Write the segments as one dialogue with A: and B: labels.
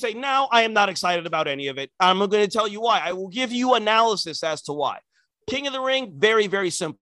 A: say now I am not excited about any of it. I'm going to tell you why. I will give you analysis as to why. King of the Ring, very, very simple.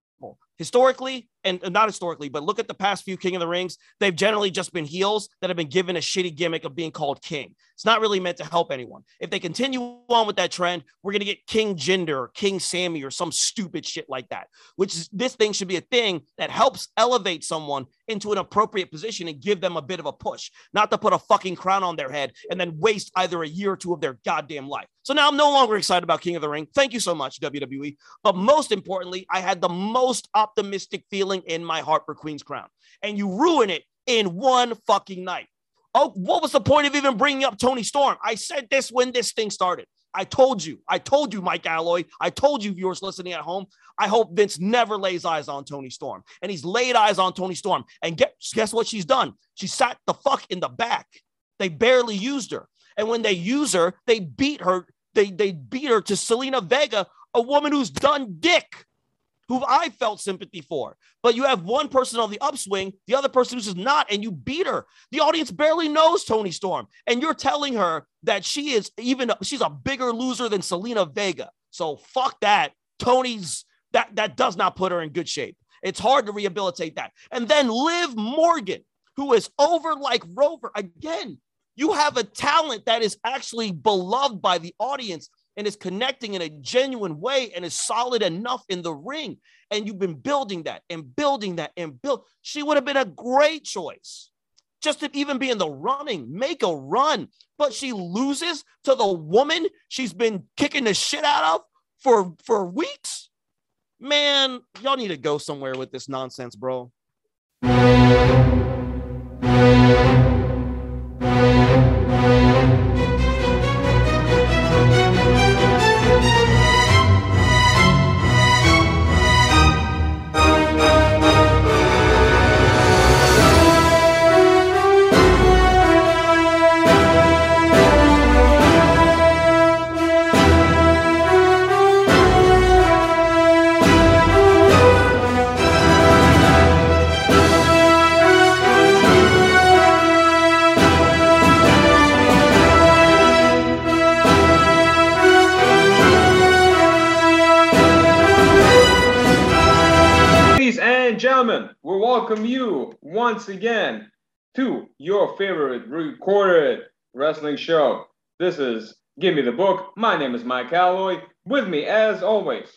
A: Historically, and not historically, but look at the past few King of the Rings. They've generally just been heels that have been given a shitty gimmick of being called king. It's not really meant to help anyone. If they continue on with that trend, we're going to get King Jinder or King Sammy or some stupid shit like that, which is this thing should be a thing that helps elevate someone into an appropriate position and give them a bit of a push, not to put a fucking crown on their head and then waste either a year or two of their goddamn life. So now I'm no longer excited about King of the Ring. Thank you so much, WWE. But most importantly, I had the most optimistic feeling in my heart for Queen's Crown. And you ruin it in one fucking night. Oh, what was the point of even bringing up Toni Storm? I said this when this thing started. I told you. I told you, Mike Alloy. I told you, viewers listening at home. I hope Vince never lays eyes on Toni Storm. And he's laid eyes on Toni Storm. And guess, guess what she's done? She sat the fuck in the back. They barely used her. And when they use her, they beat her. They, they beat her to Zelina Vega, a woman who's done dick who I felt sympathy for. But you have one person on the upswing, the other person who's not, and you beat her. The audience barely knows Toni Storm, and you're telling her that she is even she's a bigger loser than Zelina Vega. So fuck that. Toni's that that does not put her in good shape. It's hard to rehabilitate that. And then Liv Morgan, who is over like Rover again. You have a talent that is actually beloved by the audience and is connecting in a genuine way and is solid enough in the ring. And you've been building that and building that and build. She would have been a great choice just to even be in the running, make a run. But she loses to the woman she's been kicking the shit out of for, for weeks. Man, y'all need to go somewhere with this nonsense, bro.
B: Welcome you once again to your favorite recorded wrestling show. This is Give Me the Book. My name is Mike Alloy. With me, as always,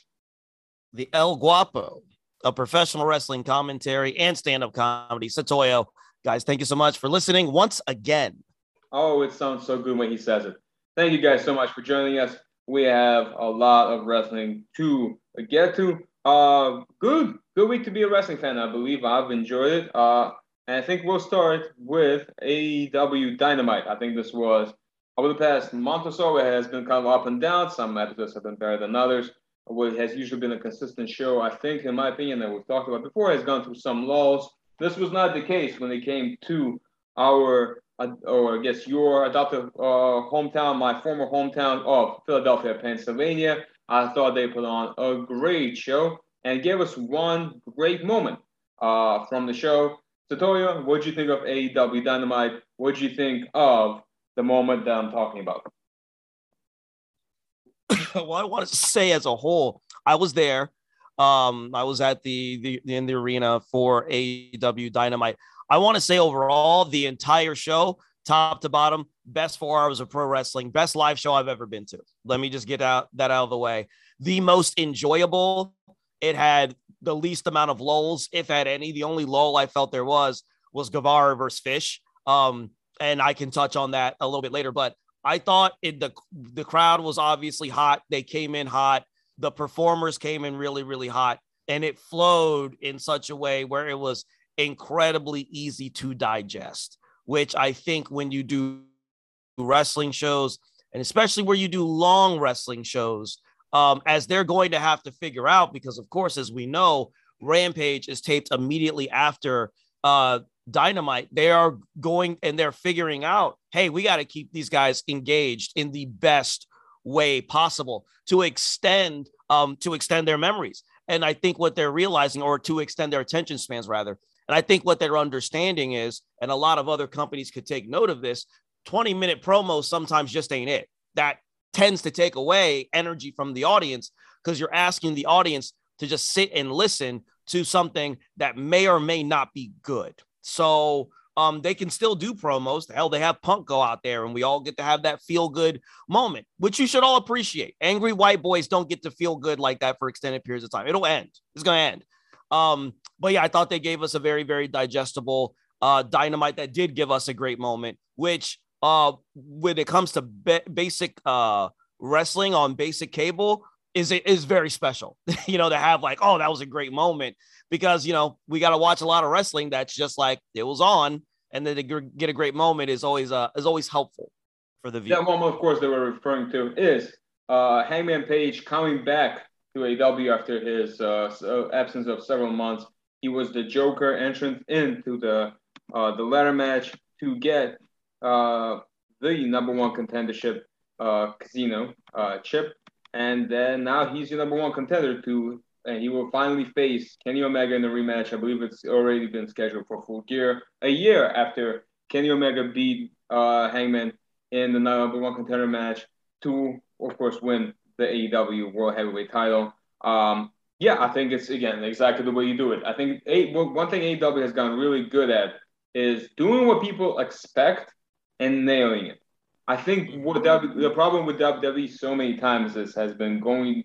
A: the El Guapo, a professional wrestling commentary and stand up comedy, Satoyo. Guys, thank you so much for listening once again.
B: Oh, it sounds so good when he says it. Thank you guys so much for joining us. We have a lot of wrestling to get to. Uh, good, good week to be a wrestling fan. I believe I've enjoyed it. Uh, and I think we'll start with AEW Dynamite. I think this was over the past month or so. It has been kind of up and down. Some episodes have been better than others. What has usually been a consistent show, I think, in my opinion, that we've talked about before, has gone through some lulls. This was not the case when it came to our, uh, or I guess your adoptive uh, hometown, my former hometown of Philadelphia, Pennsylvania. I thought they put on a great show and gave us one great moment uh, from the show. Satoya, what do you think of AEW Dynamite? What do you think of the moment that I'm talking about?
A: well, I want to say as a whole, I was there. Um, I was at the, the in the arena for AEW Dynamite. I want to say overall, the entire show, top to bottom, best four hours of pro wrestling, best live show I've ever been to. Let me just get out that out of the way. The most enjoyable. It had the least amount of lulls, if had any. The only lull I felt there was was Guevara versus Fish. Um, and I can touch on that a little bit later. But I thought it, the the crowd was obviously hot. They came in hot. The performers came in really, really hot, and it flowed in such a way where it was incredibly easy to digest. Which I think when you do wrestling shows, and especially where you do long wrestling shows, um, as they're going to have to figure out, because of course, as we know, Rampage is taped immediately after uh, Dynamite. They are going and they're figuring out, hey, we got to keep these guys engaged in the best way possible to extend um, to extend their memories. And I think what they're realizing, or to extend their attention spans, rather. And I think what they're understanding is, and a lot of other companies could take note of this, 20 minute promos sometimes just ain't it. That tends to take away energy from the audience because you're asking the audience to just sit and listen to something that may or may not be good. So um, they can still do promos. The hell, they have Punk go out there, and we all get to have that feel good moment, which you should all appreciate. Angry white boys don't get to feel good like that for extended periods of time. It'll end. It's gonna end. Um, but yeah, I thought they gave us a very, very digestible uh, dynamite that did give us a great moment, which uh, when it comes to be- basic uh, wrestling on basic cable is is very special. you know, to have like, oh, that was a great moment because you know we got to watch a lot of wrestling that's just like it was on, and then to get a great moment is always uh is always helpful for the viewer.
B: That moment, of course, that we're referring to is uh, Hangman Page coming back to AW after his uh, absence of several months. He was the Joker entrance into the uh, the ladder match to get uh, the number one contendership uh, casino uh, chip, and then now he's your number one contender to, and he will finally face Kenny Omega in the rematch. I believe it's already been scheduled for full gear a year after Kenny Omega beat uh, Hangman in the number one contender match to, of course, win the AEW World Heavyweight title. Um, yeah, I think it's again exactly the way you do it. I think a, one thing AEW has gotten really good at is doing what people expect and nailing it. I think what the problem with WWE so many times is has been going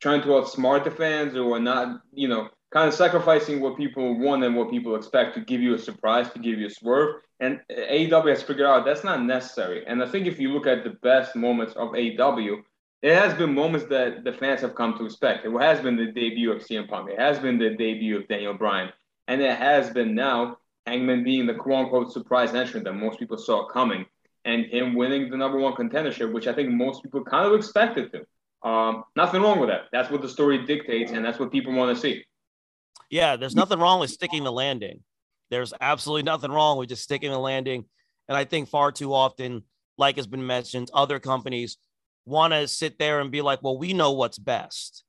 B: trying to outsmart the fans or not, you know, kind of sacrificing what people want and what people expect to give you a surprise, to give you a swerve. And AEW has figured out that's not necessary. And I think if you look at the best moments of AEW, it has been moments that the fans have come to expect. It has been the debut of CM Punk. It has been the debut of Daniel Bryan. And it has been now Hangman being the quote unquote surprise entrant that most people saw coming, and him winning the number one contendership, which I think most people kind of expected to. Um, nothing wrong with that. That's what the story dictates, and that's what people want to see.
A: Yeah, there's nothing wrong with sticking the landing. There's absolutely nothing wrong with just sticking the landing. And I think far too often, like has been mentioned, other companies want to sit there and be like, well, we know what's best.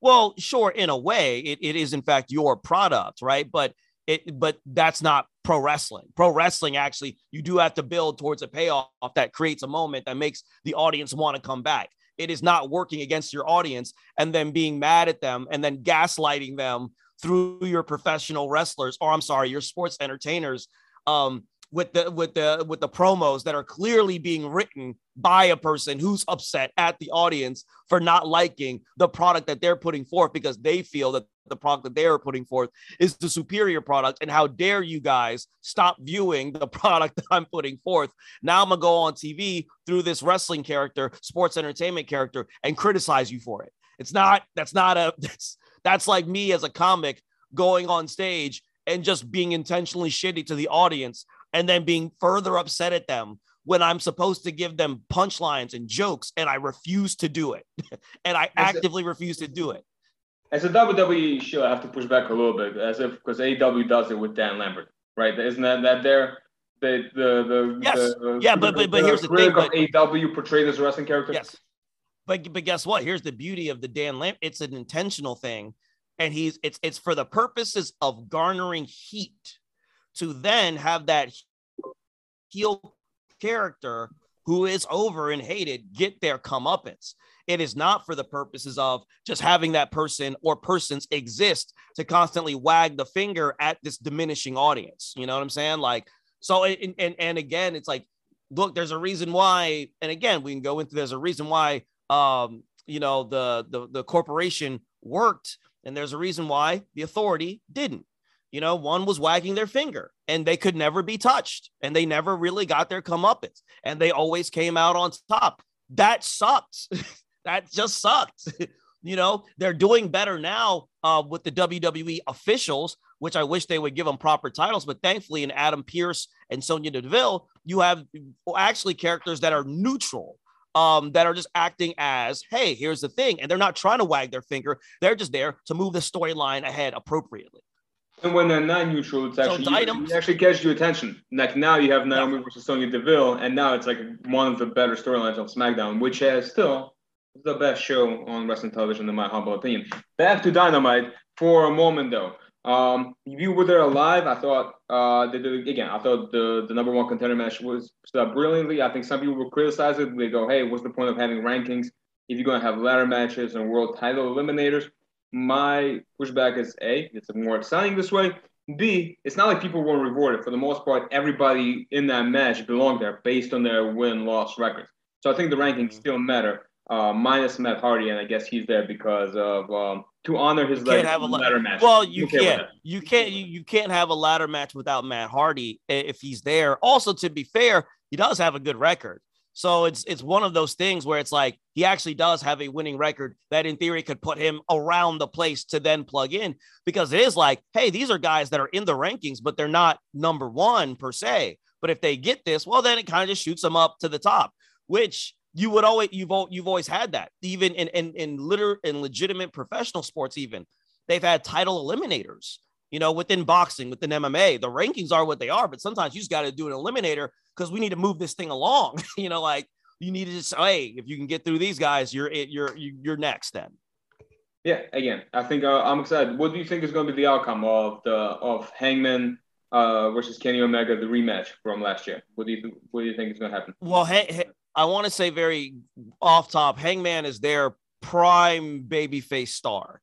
A: Well, sure, in a way, it, it is in fact your product, right? But it, but that's not pro wrestling. Pro wrestling, actually, you do have to build towards a payoff that creates a moment that makes the audience want to come back. It is not working against your audience and then being mad at them and then gaslighting them through your professional wrestlers, or I'm sorry, your sports entertainers, um, with the with the with the promos that are clearly being written by a person who's upset at the audience for not liking the product that they're putting forth because they feel that the product that they are putting forth is the superior product. And how dare you guys stop viewing the product that I'm putting forth? Now I'm gonna go on TV through this wrestling character sports entertainment character and criticize you for it. It's not that's not a that's that's like me as a comic going on stage and just being intentionally shitty to the audience and then being further upset at them when I'm supposed to give them punchlines and jokes and I refuse to do it. and I as actively a, refuse to do it.
B: As a WWE show, I have to push back a little bit, as if because AEW does it with Dan Lambert, right? Isn't that that there? The the the
A: yes.
B: the,
A: yeah, but but, but here's the thing.
B: But, AEW portrayed as a wrestling character.
A: Yes, but but guess what? Here's the beauty of the Dan Lambert. It's an intentional thing, and he's it's it's for the purposes of garnering heat to then have that heel character who is over and hated get their comeuppance. It is not for the purposes of just having that person or persons exist to constantly wag the finger at this diminishing audience. You know what I'm saying? Like, so, and, and, and again, it's like, look, there's a reason why, and again, we can go into there's a reason why, um, you know, the, the, the corporation worked, and there's a reason why the authority didn't you know, one was wagging their finger and they could never be touched and they never really got their comeuppance and they always came out on top. That sucked. that just sucked. you know, they're doing better now uh, with the WWE officials, which I wish they would give them proper titles. But thankfully, in Adam Pearce and Sonya Deville, you have actually characters that are neutral. Um, that are just acting as, hey, here's the thing. And they're not trying to wag their finger. They're just there to move the storyline ahead appropriately.
B: And when they're not neutral, it's actually so it actually catches your attention. Like now you have Naomi yeah. versus Sonya Deville, and now it's like one of the better storylines of SmackDown, which has still the best show on wrestling television in my humble opinion. Back to Dynamite for a moment though. Um, if you were there live, I thought uh, they did again. I thought the the number one contender match was set up brilliantly. I think some people will criticize it. They go, "Hey, what's the point of having rankings if you're going to have ladder matches and world title eliminators?" My pushback is A, it's more exciting this way. B, it's not like people weren't rewarded. For the most part, everybody in that match belonged there based on their win loss records. So I think the rankings mm-hmm. still matter, uh, minus Matt Hardy, and I guess he's there because of um, to honor his
A: can't have a ladder match. Well, you can't. You can't. You, you can't have a ladder match without Matt Hardy if he's there. Also, to be fair, he does have a good record. So it's it's one of those things where it's like he actually does have a winning record that in theory could put him around the place to then plug in because it is like, hey, these are guys that are in the rankings, but they're not number one per se. But if they get this, well, then it kind of just shoots them up to the top, which you would always you've you've always had that even in in in liter in legitimate professional sports even they've had title eliminators you know within boxing within MMA the rankings are what they are but sometimes you just got to do an eliminator because we need to move this thing along you know like you need to just hey if you can get through these guys you're you're you're next then.
B: Yeah again I think uh, I'm excited. What do you think is going to be the outcome of the of Hangman uh, versus Kenny Omega the rematch from last year? What do you what do you think is going to happen?
A: Well hey, I want to say very off top, Hangman is their prime babyface star.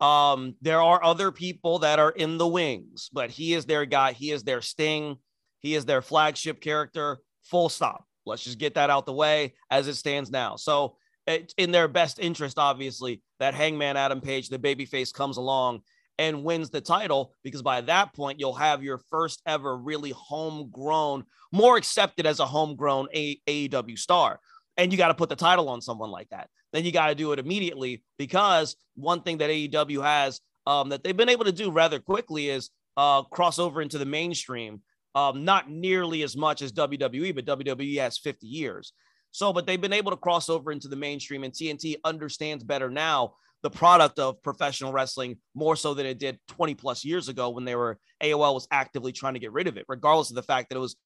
A: Um, there are other people that are in the wings, but he is their guy. He is their sting. He is their flagship character. Full stop. Let's just get that out the way as it stands now. So it's in their best interest, obviously, that Hangman Adam Page, the babyface, comes along and wins the title because by that point you'll have your first ever really homegrown, more accepted as a homegrown AEW star. And you got to put the title on someone like that. Then you got to do it immediately because one thing that AEW has um, that they've been able to do rather quickly is uh, cross over into the mainstream. Um, not nearly as much as WWE, but WWE has 50 years. So, but they've been able to cross over into the mainstream, and TNT understands better now the product of professional wrestling more so than it did 20 plus years ago when they were AOL was actively trying to get rid of it, regardless of the fact that it was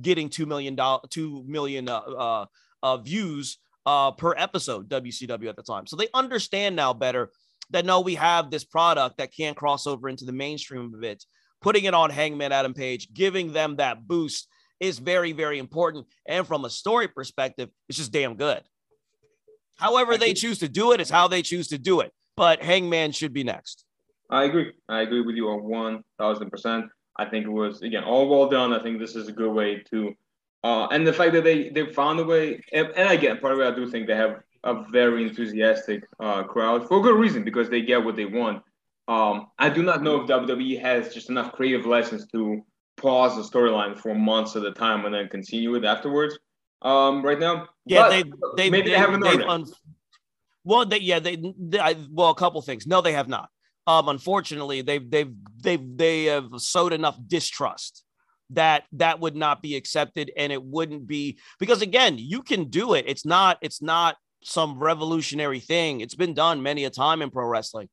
A: getting two million dollars, two million uh, uh, uh, views uh, per episode. WCW at the time, so they understand now better that no, we have this product that can cross over into the mainstream of it. Putting it on Hangman Adam Page, giving them that boost is very, very important. And from a story perspective, it's just damn good. However, they choose to do it is how they choose to do it. But Hangman should be next.
B: I agree. I agree with you on one thousand percent. I think it was again all well done. I think this is a good way to, uh, and the fact that they they found a way, and, and again, part of it I do think they have a very enthusiastic uh, crowd for good reason because they get what they want. Um, I do not know if WWE has just enough creative license to pause the storyline for months at a time and then continue it afterwards um, right now.
A: Yeah, they they maybe they, they haven't. They've un- well, they yeah they, they I, well a couple things. No, they have not. Um, unfortunately, they've they've they've they have sowed enough distrust that that would not be accepted, and it wouldn't be because again, you can do it. It's not it's not some revolutionary thing. It's been done many a time in pro wrestling,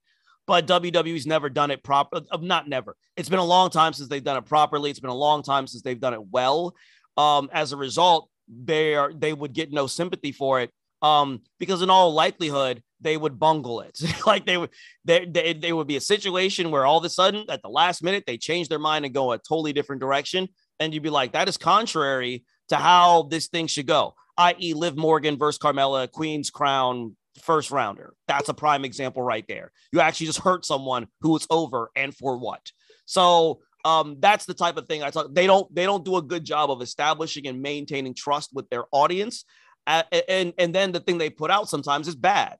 A: but WWE's never done it proper. Uh, not never. It's been a long time since they've done it properly. It's been a long time since they've done it well. Um, as a result, they are they would get no sympathy for it um because in all likelihood they would bungle it. Like they would they, they, they would be a situation where all of a sudden at the last minute they change their mind and go a totally different direction. And you'd be like that is contrary to how this thing should go i.e liv morgan versus carmella queen's crown first rounder. That's a prime example right there. You actually just hurt someone who was over and for what. So um, that's the type of thing I talk. They don't they don't do a good job of establishing and maintaining trust with their audience, uh, and and then the thing they put out sometimes is bad.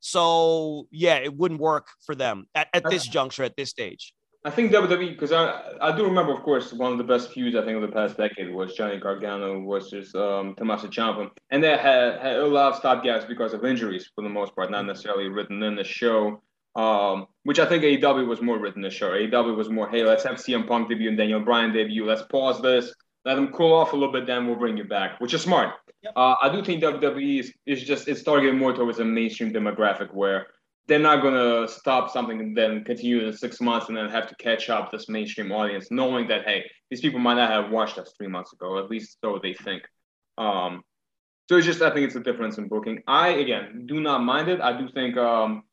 A: So yeah, it wouldn't work for them at, at this juncture at this stage.
B: I think WWE because I I do remember, of course, one of the best feuds I think of the past decade was Johnny Gargano versus um, Tommaso Ciampa, and they had, had a lot of stopgaps because of injuries for the most part, not necessarily written in the show um, which I think AEW was more written in the show. AEW was more, hey, let's have CM Punk debut and Daniel Bryan debut. Let's pause this, let them cool off a little bit, then we'll bring you back, which is smart. Yep. Uh, I do think WWE is, is just it's targeted more towards a mainstream demographic where they're not gonna stop something and then continue in six months and then have to catch up this mainstream audience, knowing that hey, these people might not have watched us three months ago, at least so they think. Um, so it's just I think it's a difference in booking. I again do not mind it. I do think um,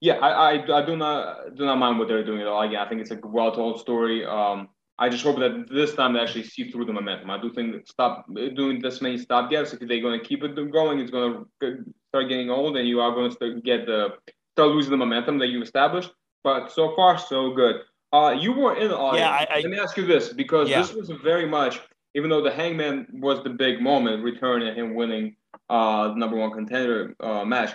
B: Yeah, I, I, I do not do not mind what they're doing at all. Yeah, I think it's a well told story. Um, I just hope that this time they actually see through the momentum. I do think that stop doing this many stop gaps. If they're going to keep it going, it's going to start getting old, and you are going to start get the start losing the momentum that you established. But so far, so good. Uh, you were in the audience. Yeah, I, I, Let me ask you this because yeah. this was very much, even though the Hangman was the big moment, return and him winning uh, the number one contender uh, match.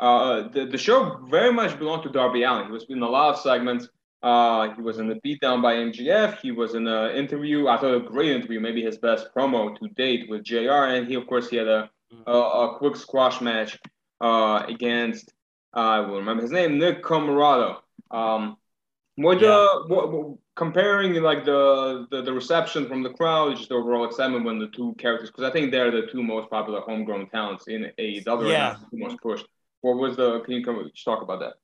B: Uh, the, the show very much belonged to Darby Allin. He was in a lot of segments. Uh, he was in the beatdown by MJF. He was in an interview. I thought a great interview, maybe his best promo to date with JR. And he, of course, he had a, a, a quick squash match uh, against, I will remember his name, Nick Comoroto. Um, what, yeah. uh, what, what, comparing like the, the, the reception from the crowd, just overall excitement when the two characters, because I think they're the two most popular homegrown talents in AEW, yeah. right now, the most pushed. What was the? Can you come talk about that?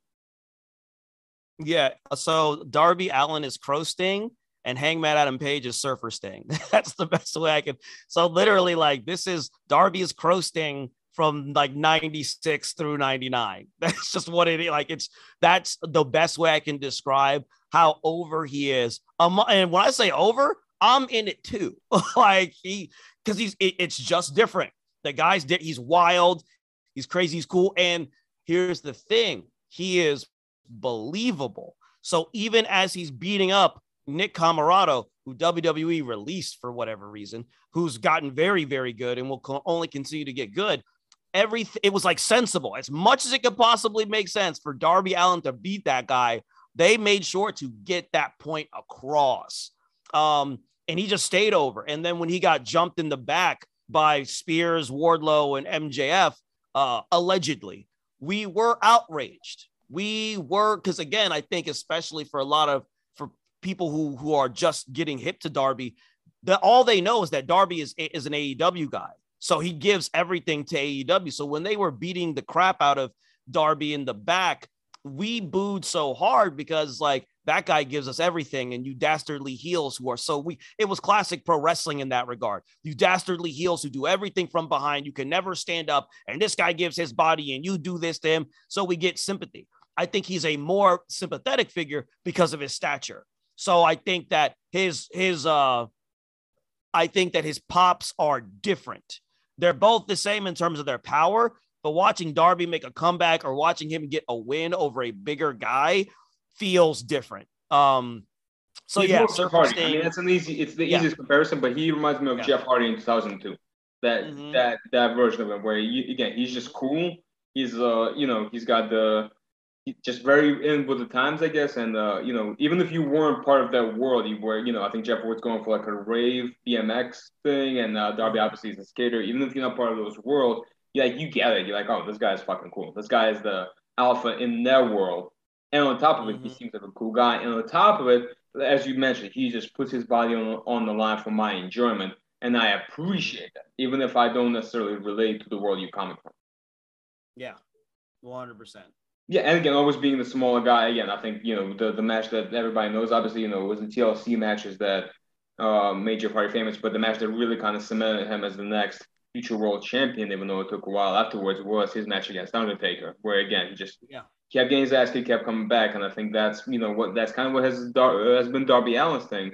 A: Yeah. So Darby Allin is Crow Sting and Hangman Adam Page is Surfer Sting. That's the best way I can. So literally, like this is Darby is Crow Sting from like 96 through 99. That's just what it is. Like it's that's the best way I can describe how over he is. Um, and when I say over, I'm in it too. like he because he's it, it's just different. The guy's he's wild. He's crazy. He's cool. And here's the thing he is believable. So even as he's beating up Nick Comoroto, who WWE released for whatever reason, who's gotten very, very good and will only continue to get good, everything it was like sensible as much as it could possibly make sense for Darby Allin to beat that guy. They made sure to get that point across. Um, and he just stayed over. And then when he got jumped in the back by Spears, Wardlow, and MJF, uh, allegedly. We were outraged. We were because again, I think especially for a lot of for people who who are just getting hip to Darby, that all they know is that Darby is is an AEW guy. So he gives everything to AEW. So when they were beating the crap out of Darby in the back, we booed so hard because like that guy gives us everything and you dastardly heels who are so weak. It was classic pro wrestling in that regard. You dastardly heels who do everything from behind. You can never stand up and this guy gives his body and you do this to him. So we get sympathy i think he's a more sympathetic figure because of his stature so i think that his his uh i think that his pops are different they're both the same in terms of their power but watching Darby make a comeback or watching him get a win over a bigger guy feels different. Um, so He's yeah,
B: Hardy. I mean, that's an easy. It's the yeah. easiest comparison, but he reminds me of yeah. Jeff Hardy in 2002. That mm-hmm. that that version of him, where he, again he's just cool. He's uh you know he's got the just very in with the times, I guess. And uh, you know, even if you weren't part of that world, you were, you know, I think Jeff Ward's going for like a rave BMX thing, and uh, Darby obviously is a skater. Even if you're not part of those world, yeah, like, you get it. You're like, oh, this guy's fucking cool. This guy is the alpha in their world. And on top of it, mm-hmm. he seems like a cool guy. And on top of it, as you mentioned, he just puts his body on on the line for my enjoyment, and I appreciate that, even if I don't necessarily relate to the world you're coming from.
A: Yeah, one hundred percent.
B: Yeah, and again, always being the smaller guy. Again, I think you know the the match that everybody knows. Obviously, you know, it was the TLC matches that uh, made Jeff Hardy famous, but the match that really kind of cemented him as the next future world champion, even though it took a while afterwards, was his match against Undertaker, where again he just yeah. kept getting his ass kicked, kept coming back, and I think that's you know what that's kind of what has has been Darby Allin's thing.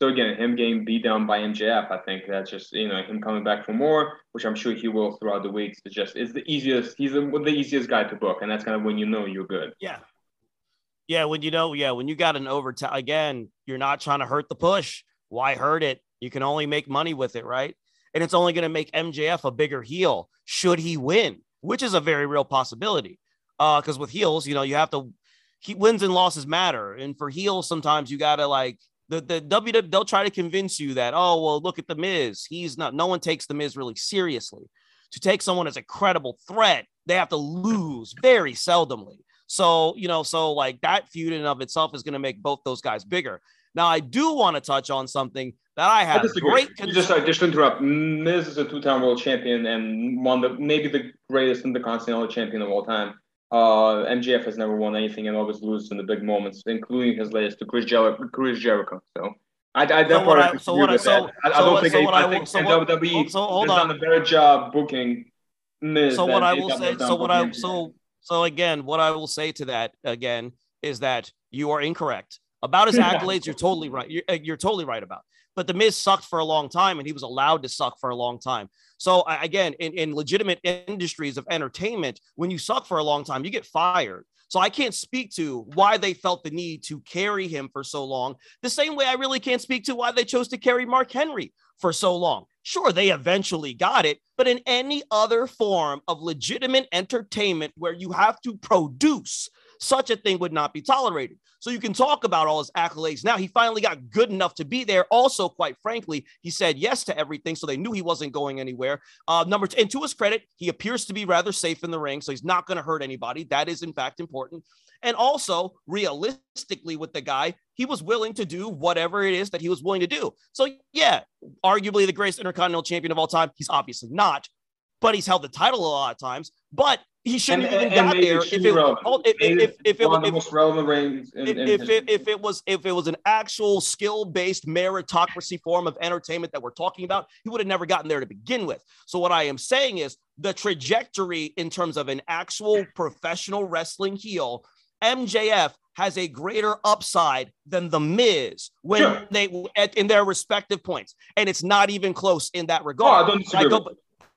B: So again, him getting beat down by MJF, I think that's just you know him coming back for more, which I'm sure he will throughout the weeks. It's just it's the easiest. He's the, the easiest guy to book, and that's kind of when you know you're good.
A: Yeah, yeah. When you know, yeah, when you got an overtime again, you're not trying to hurt the push. Why hurt it? You can only make money with it, right? and it's only going to make MJF a bigger heel should he win, which is a very real possibility. Because uh, with heels, you know, you have to he, wins and losses matter, and for heels, sometimes you gotta like the the WWE. They'll try to convince you that oh well, look at the Miz. He's not. No one takes the Miz really seriously. To take someone as a credible threat, they have to lose very seldomly. So you know, so like that feud in of itself is going to make both those guys bigger. Now, I do want to touch on something that I have I great.
B: Concern. Just, sorry, just interrupt. Miz is a two-time world champion and one of the, maybe the greatest intercontinental champion of all time. Uh, MJF has never won anything and always loses in the big moments, including his latest to Chris, Jer- Chris Jericho. So I, I that so part I, so what I, so, I, I don't think so I, I think so what, WWE so hold on. done a better job booking Miz.
A: So what I will say, so what I so So again, what I will say to that again is that you are incorrect about his accolades. You're totally right. You're, uh, you're totally right about. But the Miz sucked for a long time, and he was allowed to suck for a long time. So again, in, in legitimate industries of entertainment, when you suck for a long time, you get fired. So I can't speak to why they felt the need to carry him for so long. The same way I really can't speak to why they chose to carry Mark Henry for so long. Sure, they eventually got it, but in any other form of legitimate entertainment where you have to produce such a thing would not be tolerated. So you can talk about all his accolades. Now he finally got good enough to be there. Also, quite frankly, he said yes to everything, so they knew he wasn't going anywhere. Uh, number two, and to his credit, he appears to be rather safe in the ring, so he's not going to hurt anybody. That is in fact important. And also, realistically, with the guy, he was willing to do whatever it is that he was willing to do. So, yeah, arguably the greatest intercontinental champion of all time. He's obviously not, but he's held the title a lot of times. But he shouldn't and, even and, got there if it, if, if, if, it was the most relevant rings. In, if, in if, it, if it was if it was an actual skill based meritocracy form of entertainment that we're talking about, he would have never gotten there to begin with. So what I am saying is the trajectory in terms of an actual professional wrestling heel, MJF has a greater upside than the Miz when sure. they at, in their respective points, and it's not even close in that regard. Oh, I don't disagree. I go,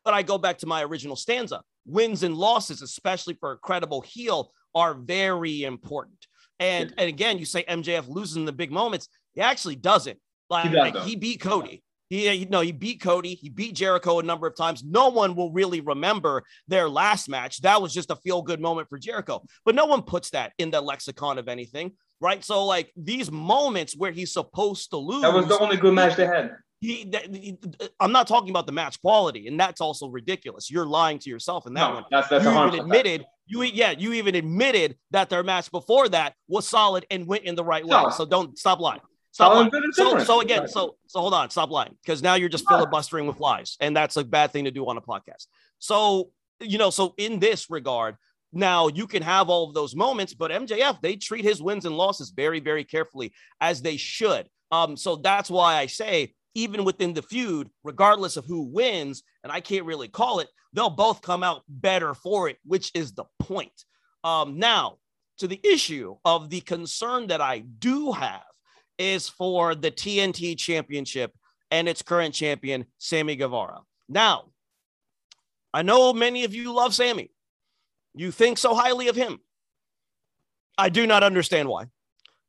A: but I go back to my original stanza wins and losses, especially for a credible heel, are very important. And, and again, you say MJF loses in the big moments. He actually doesn't. Like, he, does, like, he beat Cody. He, you know, he beat Cody. He beat Jericho a number of times. No one will really remember their last match. That was just a feel good moment for Jericho. But no one puts that in the lexicon of anything, right? So, like these moments where he's supposed to lose.
B: That was the only good match they had
A: he, he, I'm not talking about the match quality, and that's also ridiculous. You're lying to yourself in that no, one. That's that's you even admitted you yeah you even admitted that their match before that was solid and went in the right way. So don't stop lying. Stop lying. So, so again, so so hold on, stop lying because now you're just filibustering with lies, and that's a bad thing to do on a podcast. So you know, so in this regard, now you can have all of those moments, but MJF they treat his wins and losses very very carefully as they should. Um, so that's why I say even within the feud, regardless of who wins, and I can't really call it, they'll both come out better for it, which is the point. Um, now, to the issue of the concern that I do have is for the TNT championship and its current champion, Sammy Guevara. Now, I know many of you love Sammy. You think so highly of him. I do not understand why.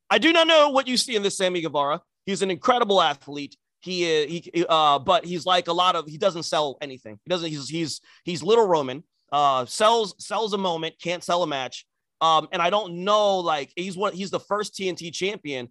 A: I do not know what you see in this Sammy Guevara. He's an incredible athlete. He he uh, but he's like a lot of he doesn't sell anything. He doesn't. He's he's he's little Roman. Uh, sells sells a moment, can't sell a match. Um, and I don't know like he's what he's the first TNT champion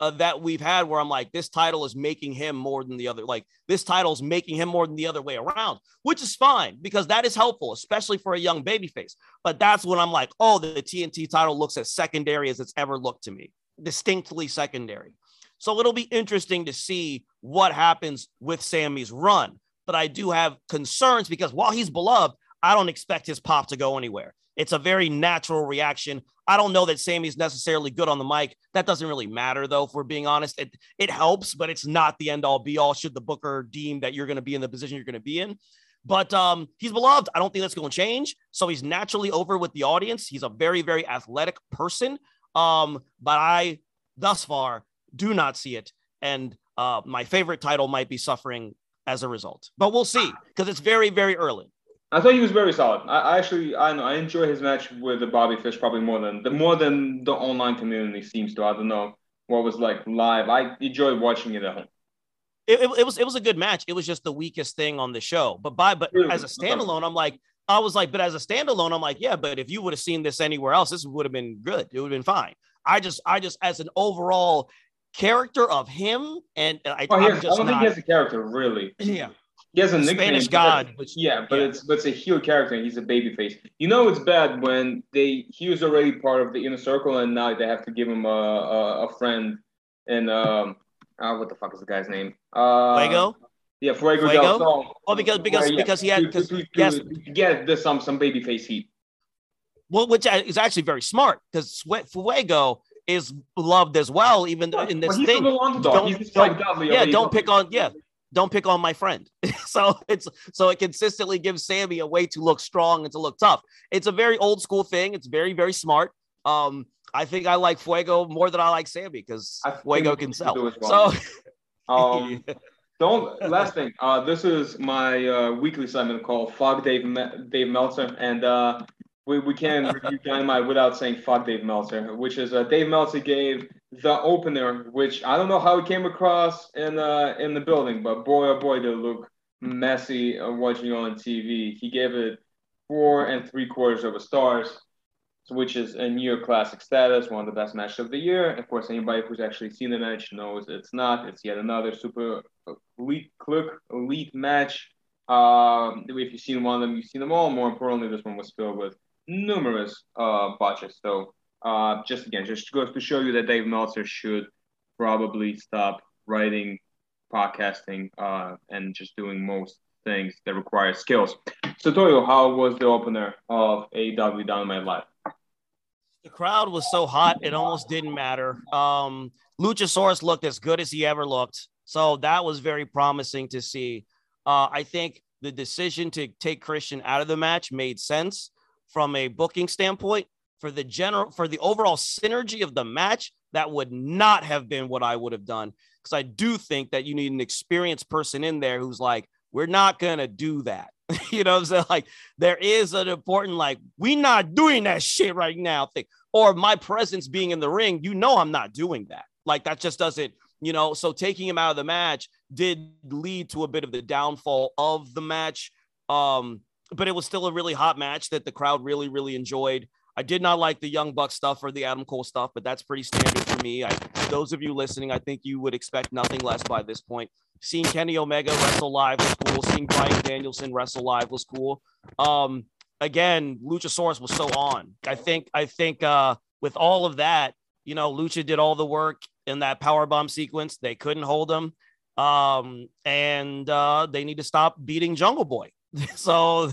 A: uh, that we've had where I'm like, this title is making him more than the other. Like this title is making him more than the other way around, which is fine because that is helpful, especially for a young babyface. But that's when I'm like, oh, the TNT title looks as secondary as it's ever looked to me, distinctly secondary. So it'll be interesting to see what happens with Sammy's run. But I do have concerns because while he's beloved, I don't expect his pop to go anywhere. It's a very natural reaction. I don't know that Sammy's necessarily good on the mic. That doesn't really matter, though, if we're being honest. It, it helps, but it's not the end all be all should the booker deem that you're going to be in the position you're going to be in. But um, he's beloved. I don't think that's going to change. So he's naturally over with the audience. He's a very, very athletic person. Um, but I, thus far, do not see it. And uh, my favorite title might be suffering as a result, but we'll see because it's very, very early.
B: I thought he was very solid. I, I actually, I know, I enjoy his match with the Bobby Fish probably more than the more than the online community seems to. I don't know what was like live. I enjoyed watching it at home.
A: It, it, it was it was a good match. It was just the weakest thing on the show. But by but as a standalone, I'm like, I was like, but as a standalone, I'm like, yeah, but if you would have seen this anywhere else, this would have been good. It would have been fine. I just, I just, as an overall character of him, and I,
B: oh, I don't not, think he has a character really.
A: Yeah.
B: He has a nickname. Spanish God. But, yeah, but yeah. it's but it's a heel character and he's a baby face. You know it's bad when they he was already part of the inner circle and now they have to give him a a, a friend and um uh, what the fuck is the guy's name? Uh
A: Fuego?
B: Yeah, Fuego, Fuego? del Sol.
A: Oh, because because yeah, because he had because yes,
B: get the, some some baby face heat.
A: Well, which is actually very smart because Fuego is loved as well, even in this thing. Don't, don't, yeah, don't pick on yeah. don't pick on my friend. so it's so it consistently gives Sammy a way to look strong and to look tough. It's a very old school thing. It's very very smart. Um, I think I like Fuego more than I like Sammy because Fuego can sell. Well. So,
B: um, don't last thing. Uh, this is my uh, weekly segment called Fog Dave Dave Meltzer," and uh, we, we can review Dynamite without saying "fuck Dave Meltzer," which is uh, Dave Meltzer gave the opener, which I don't know how it came across in uh, in the building, but boy oh boy did it look messy uh, watching on TV. He gave it four and three quarters of a stars which is a near classic status, one of the best matches of the year. Of course, anybody who's actually seen the match knows it's not. It's yet another super elite, click, elite match. Um, if you've seen one of them, you've seen them all. More importantly, this one was filled with numerous uh, botches. So, uh, just again, just goes to show you that Dave Meltzer should probably stop writing, podcasting, uh, and just doing most things that require skills. So, Toyo, how was the opener of AEW Dynamite Live?
A: The crowd was so hot, it almost didn't matter. Um, Luchasaurus looked as good as he ever looked. So that was very promising to see. Uh, I think the decision to take Christian out of the match made sense from a booking standpoint. For the general, for the overall synergy of the match, that would not have been what I would have done. Because I do think that you need an experienced person in there who's like, we're not gonna do that. you know I'm saying? Like there is an important, like, we not doing that shit right now thing. Or my presence being in the ring, you know I'm not doing that. Like that just doesn't, you know. So taking him out of the match did lead to a bit of the downfall of the match. Um, but it was still a really hot match that the crowd really, really enjoyed. I did not like the Young Buck stuff or the Adam Cole stuff, but that's pretty standard for me. I, those of you listening, I think you would expect nothing less by this point seeing Kenny Omega wrestle live was cool. Seeing Bryan Danielson wrestle live was cool. Um, again, Luchasaurus was so on. I think I think uh, with all of that, you know, Lucha did all the work in that power bomb sequence. They couldn't hold him, um, and uh, they need to stop beating Jungle Boy. so,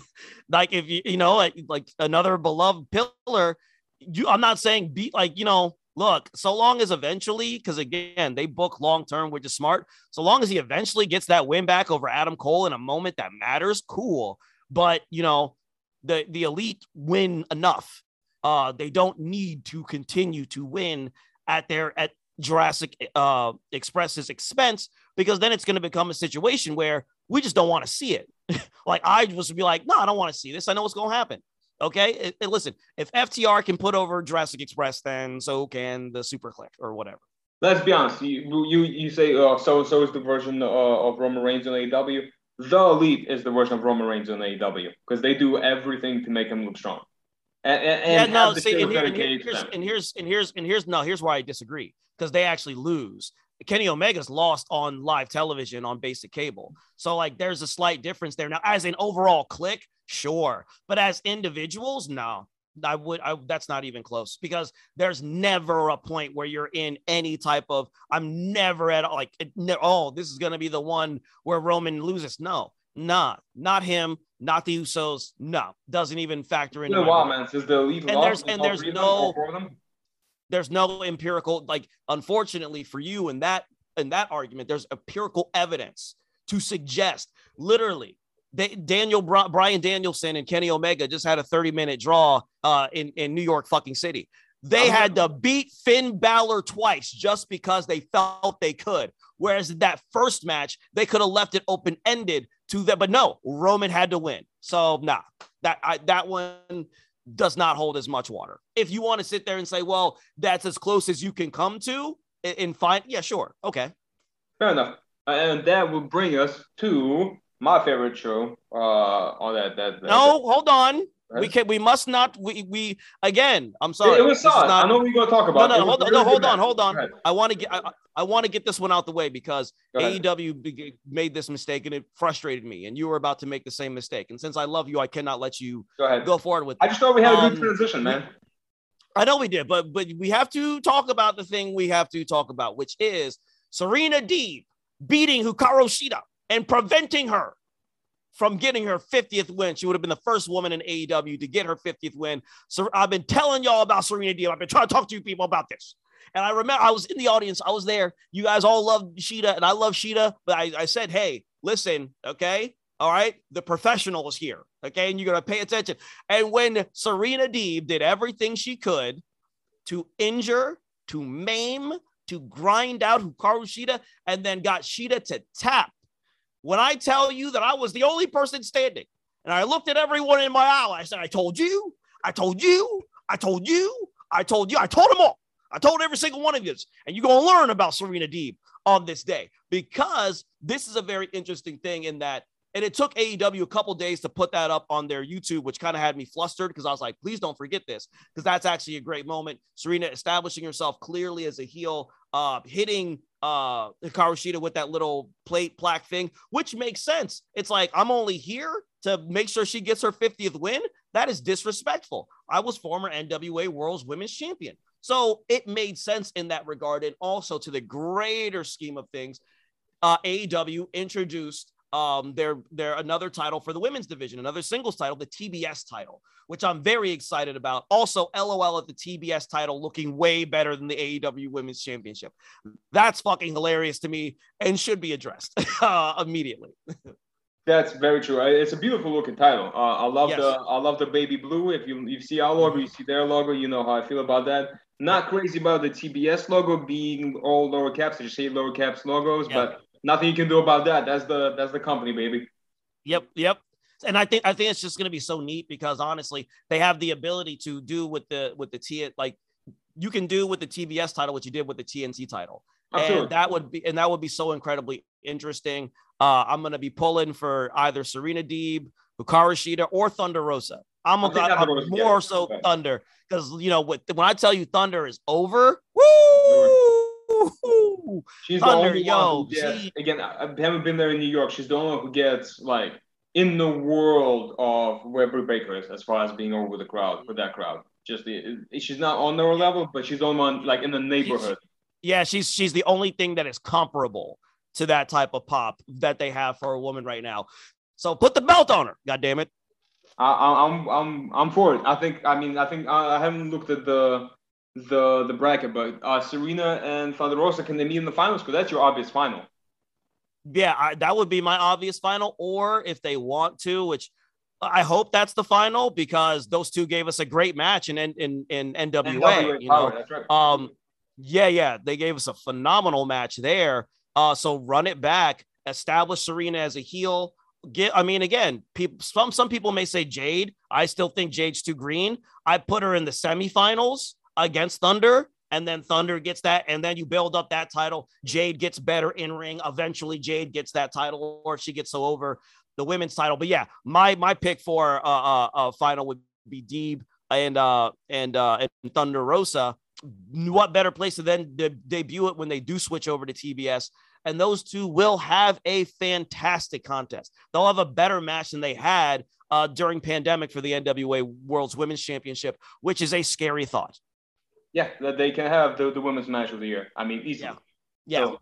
A: like if you you know like like another beloved pillar, you I'm not saying beat like you know look, so long as eventually, because again, they book long term, which is smart. So long as he eventually gets that win back over Adam Cole in a moment that matters, cool. But you know, the the elite win enough. Uh, they don't need to continue to win at their at Jurassic uh, Express's expense because then it's going to become a situation where we just don't want to see it. like I was be like, no, I don't want to see this. I know what's going to happen. Okay, it, it, listen, if FTR can put over Jurassic Express, then so can the Super Kliq or whatever.
B: Let's be honest. You you you say uh, so and so is the version uh, of Roman Reigns in AEW. The Elite is the version of Roman Reigns in AEW because they do everything to make him look strong. And, and,
A: yeah, no, see, and, here, and, here's, and here's and here's and here's no, here's why I disagree because they actually lose. Kenny Omega's lost on live television on basic cable. So like there's a slight difference there. Now, as an overall click, sure. But as individuals, no. I would I that's not even close because there's never a point where you're in any type of I'm never at like oh this is gonna be the one where Roman loses. No, nah, not him, not the Usos. No, doesn't even factor in.
B: Wow, man, is the
A: elite and there's and there's no there's no empirical like unfortunately for you in that in that argument there's empirical evidence to suggest literally Daniel Bryan Danielson and Kenny Omega just had a 30 minute draw uh, in in New York fucking city. They had to beat Finn Balor twice just because they felt they could. Whereas that first match, they could have left it open ended to them, but no, Roman had to win. So nah, that I, that one does not hold as much water. If you want to sit there and say, well, that's as close as you can come to in fine, yeah, sure. Okay.
B: Fair enough. And that will bring us to my favorite show uh, on that. that, that
A: no, hold on. We can. We must not. We we again. I'm sorry.
B: It, was solid. Not, I know we're gonna talk about.
A: No, no, hold, really no, hold on, hold on. I want to get. I, I want to get this one out the way because AEW made this mistake and it frustrated me. And you were about to make the same mistake. And since I love you, I cannot let you
B: go, ahead.
A: go forward with.
B: I just thought we had a good um, transition, man.
A: I know we did, but but we have to talk about the thing we have to talk about, which is Serena Deeb beating Hikaru Shida and preventing her from getting her 50th win. She would have been the first woman in AEW to get her 50th win. So I've been telling y'all about Serena Deeb. I've been trying to talk to you people about this. And I remember I was in the audience. I was there. You guys all love Shida, and I love Shida. But I, I said, hey, listen, okay, all right, the professional is here, okay, and you're gonna pay attention. And when Serena Deeb did everything she could to injure, to maim, to grind out Hikaru Shida, and then got Shida to tap. When I tell you that I was the only person standing, and I looked at everyone in my aisle, I said, I told you, I told you, I told you, I told you, I told them all. I told every single one of you, and you're going to learn about Serena Deeb on this day because this is a very interesting thing in that and it took AEW a couple days to put that up on their YouTube, which kind of had me flustered because I was like, please don't forget this, because that's actually a great moment. Serena establishing herself clearly as a heel, uh, hitting uh Hikaru Shida with that little plate plaque thing, which makes sense. It's like I'm only here to make sure she gets her 50th win. That is disrespectful. I was former NWA World's Women's Champion. So it made sense in that regard. And also to the greater scheme of things, uh, AEW introduced um, they're they're another title for the women's division, another singles title, the TBS title, which I'm very excited about. Also, LOL at the TBS title looking way better than the AEW Women's Championship. That's fucking hilarious to me and should be addressed uh, immediately.
B: That's very true. It's a beautiful looking title. Uh, I love yes. the I love the baby blue. If you you see our logo, you see their logo, you know how I feel about that. Not crazy about the TBS logo being all lower caps. I just say lower caps logos, yeah. but nothing you can do about that. That's the that's the company, baby.
A: Yep, yep. And I think I think it's just going to be so neat because honestly, they have the ability to do with the with the T like you can do with the TBS title what you did with the TNT title. Absolutely. And that would be and that would be so incredibly interesting. Uh, I'm going to be pulling for either Serena Deeb, Hikaru Shida, or Thunder Rosa. I'm, a, I'm more so Thunder because you know when I tell you Thunder is over, woo!
B: She's Thunder, the only one gets, she... again, I haven't been there in New York. She's the only one who gets like in the world of where Britt Baker is as far as being over the crowd for that crowd. Just the, she's not on their level, but she's on one like in the neighborhood.
A: She's, yeah, she's she's the only thing that is comparable to that type of pop that they have for a woman right now. So put the belt on her. God damn it.
B: I, am I'm, I'm I'm for it. I think. I mean, I think I, I haven't looked at the the the bracket, but uh, Serena and Thunder Rosa can they meet in the finals? Because that's your obvious final.
A: Yeah, I, that would be my obvious final. Or if they want to, which I hope that's the final because those two gave us a great match in in in, NWA. NWA you know, right. um, yeah, yeah, they gave us a phenomenal match there. Uh, so run it back, establish Serena as a heel. Get, I mean, again, people some some people may say Jade. I still think Jade's too green. I put her in the semifinals against Thunder, and then Thunder gets that, and then you build up that title. Jade gets better in ring. Eventually, Jade gets that title, or she gets so over the women's title. But yeah, my my pick for uh, uh, uh final would be Deeb and uh and uh and Thunder Rosa. What better place to then de- debut it when they do switch over to TBS? And those two will have a fantastic contest. They'll have a better match than they had uh, during pandemic for the NWA World's Women's Championship, which is a scary thought.
B: Yeah, that they can have the, the women's match of the year. I mean, easily.
A: Yeah. yeah.
B: So,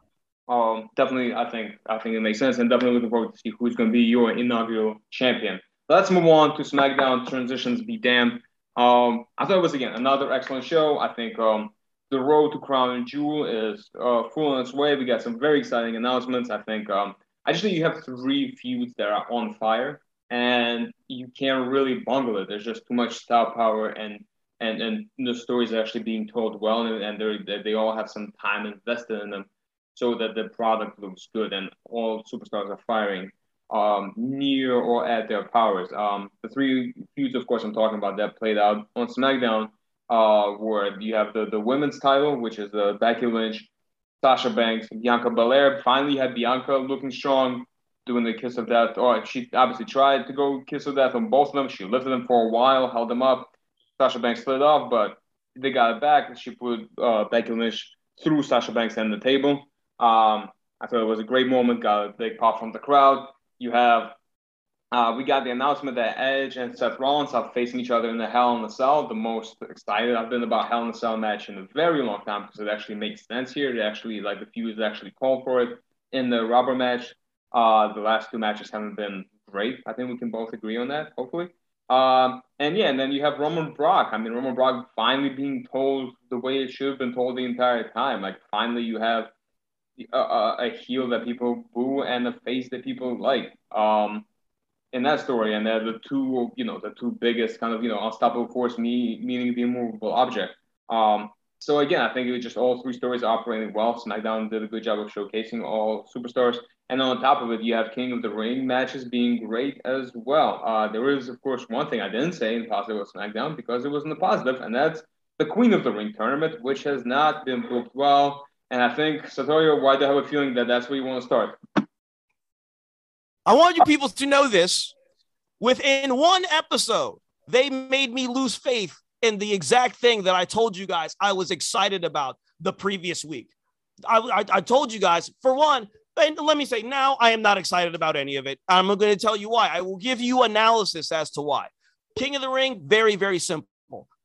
B: um, definitely, I think I think it makes sense, and definitely looking forward to see who's going to be your inaugural champion. Let's move on to SmackDown transitions. Be damned. Um, I thought it was again another excellent show. I think um, the road to Crown and Jewel is uh, full on its way. We got some very exciting announcements. I think um, I just think you have three feuds that are on fire, and you can't really bungle it. There's just too much star power and and and the stories are actually being told well, and, and they they all have some time invested in them, so that the product looks good, and all superstars are firing um, near or at their powers. Um, the three feuds, of course, I'm talking about that played out on SmackDown, uh, where you have the the women's title, which is the uh, Becky Lynch, Sasha Banks, Bianca Belair. Finally, had Bianca looking strong, doing the kiss of death. Or she obviously tried to go kiss of death on both of them. She lifted them for a while, held them up Sasha Banks slid off, but they got it back. She put uh, Becky Lynch through Sasha Banks and the table. Um, I thought it was a great moment. Got a big pop from the crowd. You have uh, we got the announcement that Edge and Seth Rollins are facing each other in the Hell in a Cell. The most excited I've been about Hell in a Cell match in a very long time because it actually makes sense here. It actually like the feuds actually called for it in the rubber match. Uh, the last two matches haven't been great. I think we can both agree on that. Hopefully. Um, and yeah, and then you have Roman Brock. I mean, Roman Brock finally being told the way it should have been told the entire time. Like, finally, you have a, a heel that people boo and a face that people like. Um, in that story, and they're the two, you know, the two biggest kind of, you know, unstoppable force, me meaning the immovable object. Um, so again, I think it was just all three stories operating well. SmackDown did a good job of showcasing all superstars, and on top of it, you have King of the Ring matches being great as well. Uh, there is, of course, one thing I didn't say in positive SmackDown because it was in the positive, and that's the Queen of the Ring tournament, which has not been booked well. And I think Satorio, why do I have a feeling that that's where you want to start?
A: I want you people to know this. Within one episode, they made me lose faith in the exact thing that I told you guys I was excited about the previous week. I, I, I told you guys, for one, and let me say now, I am not excited about any of it. I'm going to tell you why. I will give you analysis as to why. King of the Ring, very, very simple.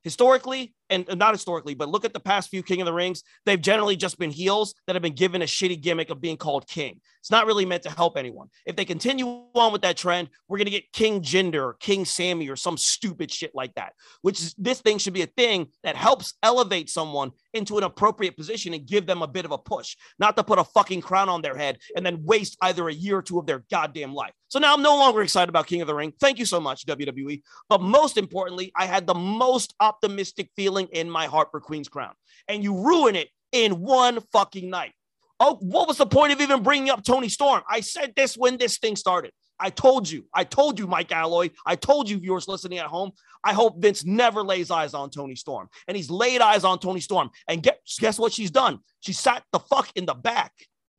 A: Historically, and not historically, but look at the past few King of the Rings. They've generally just been heels that have been given a shitty gimmick of being called king. It's not really meant to help anyone. If they continue on with that trend, we're going to get King Jinder King Sami or some stupid shit like that, which is this thing should be a thing that helps elevate someone into an appropriate position and give them a bit of a push, not to put a fucking crown on their head and then waste either a year or two of their goddamn life. So now I'm no longer excited about King of the Ring. Thank you so much, WWE. But most importantly, I had the most optimistic feeling in my heart for Queen's Crown. And you ruin it in one fucking night. Oh, what was the point of even bringing up Toni Storm? I said this when this thing started. I told you, I told you, Mike Alloy, I told you, viewers listening at home. I hope Vince never lays eyes on Toni Storm. And he's laid eyes on Toni Storm. And guess, guess what she's done? She sat the fuck in the back.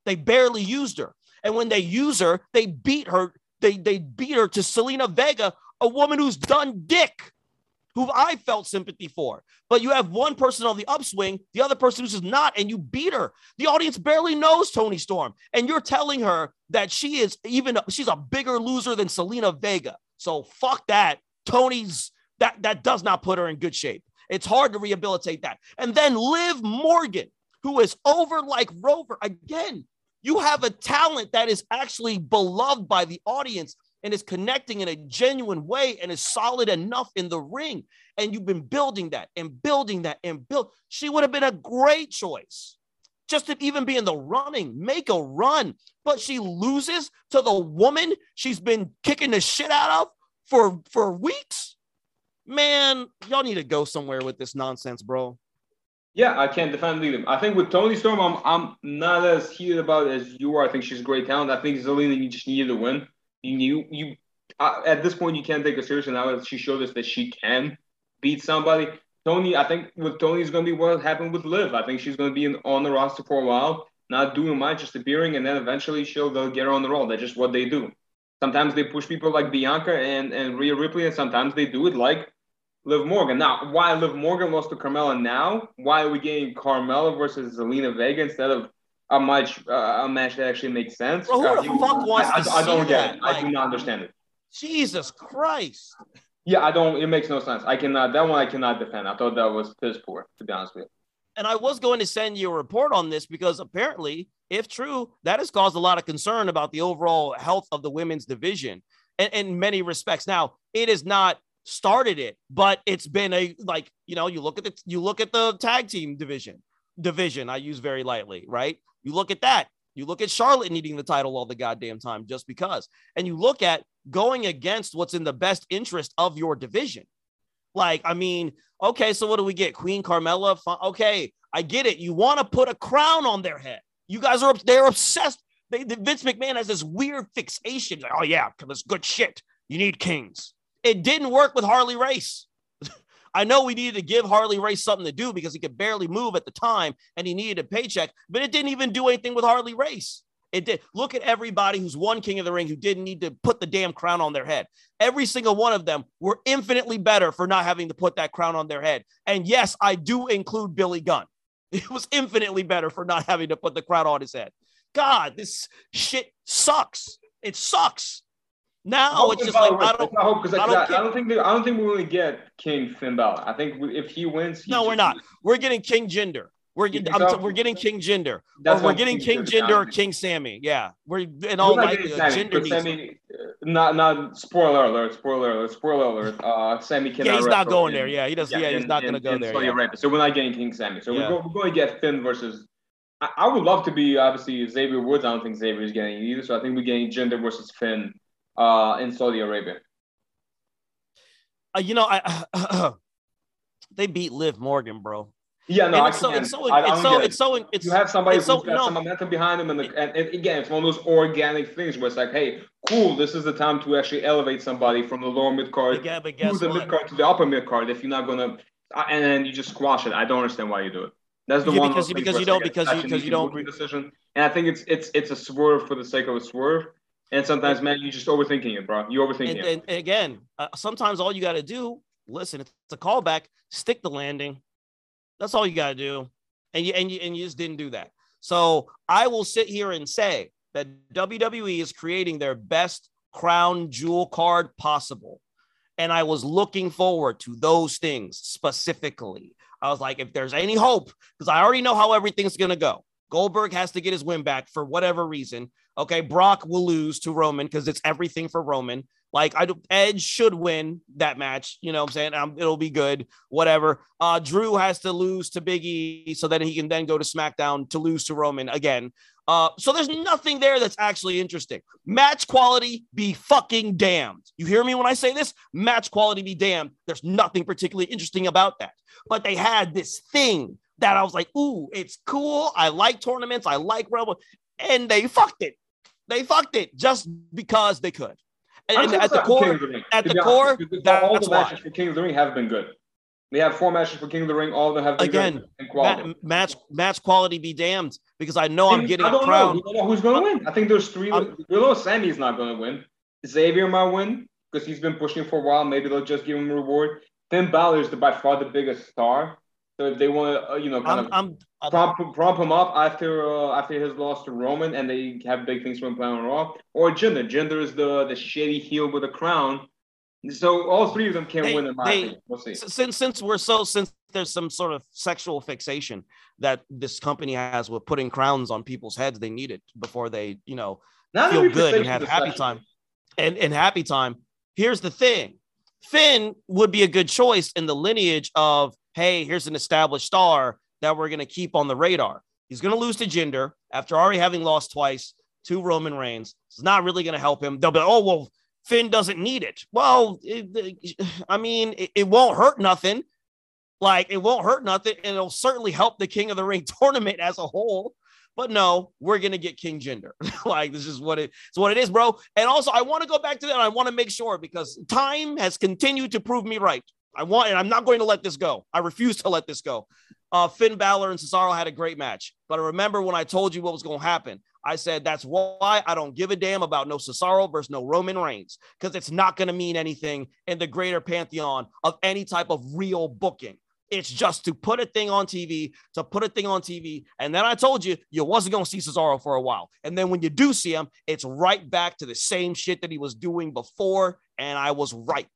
A: They barely used her. And when they use her, they beat her. They, they beat her to Zelina Vega, a woman who's done dick who I felt sympathy for. But you have one person on the upswing, the other person who's just not, and you beat her. The audience barely knows Toni Storm, and you're telling her that she is even she's a bigger loser than Zelina Vega. So fuck that. Toni's that that does not put her in good shape. It's hard to rehabilitate that. And then Liv Morgan, who is over like Rover again. You have a talent that is actually beloved by the audience and is connecting in a genuine way and is solid enough in the ring. And you've been building that and building that and build. She would have been a great choice just to even be in the running, make a run. But she loses to the woman she's been kicking the shit out of for, for weeks. Man, y'all need to go somewhere with this nonsense, bro.
B: Yeah, I can't defend either. I think with Toni Storm, I'm, I'm not as heated about as you are. I think she's a great talent. I think Zelina, you just needed to win. You you uh, at this point you can't take her seriously now that she showed us that she can beat somebody. Toni, I think with Toni is going to be what happened with Liv. I think she's going to be in, on the roster for a while, not doing much, just appearing, and then eventually she'll they'll get her on the roll. That's just what they do. Sometimes they push people like Bianca and, and Rhea Ripley, and sometimes they do it like Liv Morgan. Now, why Liv Morgan lost to Carmella now? Why are we getting Carmella versus Zelina Vega instead of a match uh, a match that actually makes sense.
A: Bro, who the fuck wants I,
B: to I, I don't get it. Like, I do not understand it.
A: Jesus Christ.
B: Yeah, I don't. It makes no sense. I cannot. That one I cannot defend. I thought that was piss poor, to be honest with you.
A: And I was going to send you a report on this because apparently, if true, that has caused a lot of concern about the overall health of the women's division in, in many respects. Now, it has not started it, but it's been a like you know you look at the you look at the tag team division division. I use very lightly, right? You look at that. You look at Charlotte needing the title all the goddamn time just because. And you look at going against what's in the best interest of your division. Like, I mean, okay, so what do we get? Queen Carmella? Okay, I get it. You want to put a crown on their head. You guys are they're obsessed. They, the Vince McMahon has this weird fixation. Like, oh yeah, because it's good shit. You need kings. It didn't work with Harley Race. I know we needed to give Harley Race something to do because he could barely move at the time and he needed a paycheck, but it didn't even do anything with Harley Race. It did. Look at everybody who's won King of the Ring who didn't need to put the damn crown on their head. Every single one of them were infinitely better for not having to put that crown on their head. And yes, I do include Billy Gunn. It was infinitely better for not having to put the crown on his head. God, this shit sucks. It sucks. Now it's just like I don't,
B: I, hope, I, don't, I don't think they, I don't think we're going to get King Finn Balor. I think if he wins, he
A: no, we're not. We're getting King Jinder. We're getting, t- we're getting King Jinder. Or we're getting King, King Jinder or King Sami. Yeah, we're in all likelihood. Jinder Sami,
B: not not spoiler alert, spoiler alert, spoiler alert. Uh, Sami cannot.
A: Yeah, he's not going in, there. Yeah, he does. Yeah, yeah he's not going to go there.
B: Yeah. Right. So we're not getting King Sami. So yeah. we're, go, we're going to get Finn versus I, I would love to be obviously Xavier Woods. I don't think Xavier is getting it either. So I think we're getting Jinder versus Finn uh, in Saudi Arabia.
A: Uh, you know, I they beat Liv Morgan, bro.
B: Yeah, no,
A: it's so, it's so,
B: I-
A: it's so, it's so, it's
B: you have somebody
A: it's
B: who's
A: so-
B: got
A: no.
B: some momentum behind them, and, the, and, and again, it's one of those organic things where it's like, hey, cool, this is the time to actually elevate somebody from the lower mid card
A: yeah,
B: to the mid card to the upper mid card. If you're not gonna, uh, and then you just squash it. I don't understand why you do it. That's the
A: Yeah,
B: one
A: because- because you don't- because you- because you don't
B: decision. And I think it's it's it's a swerve for the sake of a swerve. And sometimes, man, you're just overthinking it, bro. You're overthinking
A: And,
B: it.
A: and, again, uh, sometimes all you got to do, listen, it's a callback, stick the landing. That's all you got to do. And you, and you, and you just didn't do that. So I will sit here and say that WWE is creating their best crown jewel card possible. And I was looking forward to those things specifically. I was like, if there's any hope, because I already know how everything's going to go. Goldberg has to get his win back for whatever reason. Okay, Brock will lose to Roman because it's everything for Roman. Like I Edge should win that match. You know what I'm saying? Um, it'll be good. Whatever. Uh, Drew has to lose to Big E so that he can then go to SmackDown to lose to Roman again. Uh, so there's nothing there that's actually interesting. Match quality be fucking damned. You hear me when I say this? Match quality be damned. There's nothing particularly interesting about that. But they had this thing that I was like, ooh, it's cool. I like tournaments. I like Rumble. And they fucked it. They fucked it just because they could. And, at the core, at the core,
B: honest, because all
A: that's
B: the
A: why.
B: matches for King of the Ring have been good. They have four matches for King of the Ring. All of them have been
A: Again,
B: good and quality.
A: ma- match match quality be damned because I know I'm getting
B: I don't
A: crown.
B: know. Don't know who's going to uh, win. I think there's 3
A: I'm-
B: we know Sami's not going to win. Xavier might win because he's been pushing for a while. Maybe they'll just give him a reward. Finn Balor is the, by far the biggest star. So if they want to, uh, you know, kind
A: I'm,
B: of
A: I'm, I'm
B: prompt, prompt him up after uh, after his loss to Roman, and they have big things for him playing on Raw, or Jinder. Jinder is the the shady heel with a crown. So all three of them can
A: They-
B: win in my
A: they-
B: opinion. We'll see.
A: Since since we're so since there's some sort of sexual fixation that this company has with putting crowns on people's heads, they need it before they, you know,
B: Not
A: feel good and have happy
B: sexual.
A: time. And and happy time. Here's the thing. Finn would be a good choice in the lineage of, hey, here's an established star that we're gonna keep on the radar. He's gonna lose to Jinder after already having lost twice to Roman Reigns. It's not really gonna help him. They'll be, oh well, Finn doesn't need it. Well, it- I mean, it, it won't hurt nothing. Like it won't hurt nothing, and it'll certainly help the King of the Ring tournament as a whole. But no, we're gonna get King Jinder. like this is what it, it's what it is, bro. And also, I want to go back to that. I want to make sure because time has continued to prove me right. I want, and I'm not going to let this go. I refuse to let this go. Uh, Finn Balor and Cesaro had a great match, but I remember when I told you what was going to happen. I said that's why I don't give a damn about no Cesaro versus no Roman Reigns because it's not going to mean anything in the greater pantheon of any type of real booking. It's just to put a thing on TV, to put a thing on TV. And then I told you, you wasn't going to see Cesaro for a while. And then when you do see him, it's right back to the same shit that he was doing before. And I was right.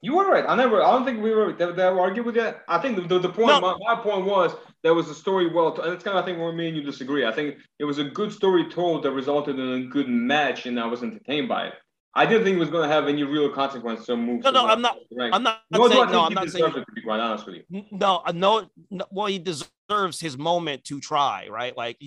B: You were right. I never. I don't think we were. Did I argue with that? I think the, the, the point.
A: No.
B: My, my point was there was a story well, told, and it's kind of I think where me and you disagree. I think it was a good story told that resulted in a good match, and I was entertained by it. I didn't think it was going to have any real consequences or moves.
A: No, no, I'm not-
B: Right.
A: I'm not,
B: Nor do I
A: saying, no, I'm not saying,
B: it, to be quite honest with you.
A: No, no, no, well, he deserves his moment to try, right? Like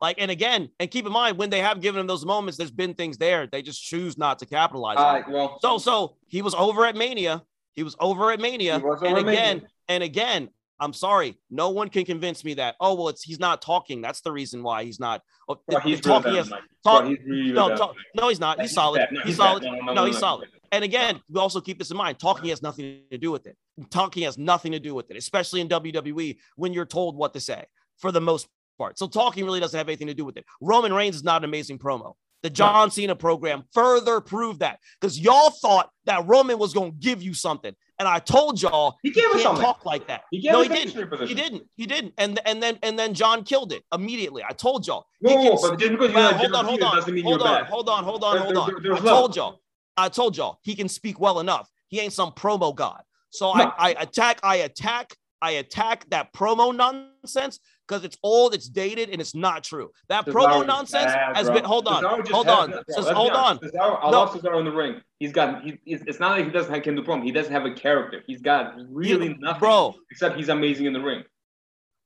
A: like, and again, and keep in mind when they have given him those moments, there's been things there. They just choose not to capitalize
B: All
A: on.
B: right. Well.
A: So, so he was over at Mania. He was over at Mania, and
B: at
A: again,
B: Mania.
A: and again. I'm sorry, no one can convince me that. Oh well, it's he's not talking. That's the reason why he's not. Oh,
B: he's really
A: talking has- talk-
B: he's really
A: no, talk- no, he's not. He's
B: He's
A: solid.
B: bad. No,
A: He's
B: he's
A: solid.
B: No, no, no,
A: No, he's solid. And again, we also keep this in mind. Talking has nothing to do with it. Talking has nothing to do with it, especially in WWE when you're told what to say for the most part. So talking really doesn't have anything to do with it. Roman Reigns is not an amazing promo. The John Cena program further proved that because y'all thought that Roman was going to give you something. And I told y'all
B: He gave
A: he can't
B: something.
A: talk like that.
B: He
A: no, he didn't.
B: position.
A: He didn't. He didn't. And and then and then John killed it immediately. I told y'all.
B: Whoa,
A: can
B: but just because
A: well,
B: not
A: hold on, hold on,
B: doesn't mean
A: hold on, hold on, hold on, hold on.
B: there- there's
A: I told y'all, I told y'all, he can speak well enough. He ain't some promo god. So
B: No.
A: I, I attack, I attack, I attack that promo nonsense because it's old, it's dated, and it's not true. That
B: Cesaro
A: promo nonsense
B: bad,
A: has
B: bro.
A: been. Hold on, hold on,
B: bro,
A: Says- hold on.
B: Cesaro, I
A: No.
B: love Cesaro in the ring. He's got. He, it's, not like he doesn't have can do promo. He doesn't have a character. He's got really
A: You-
B: nothing,
A: bro.
B: Except he's amazing in the ring.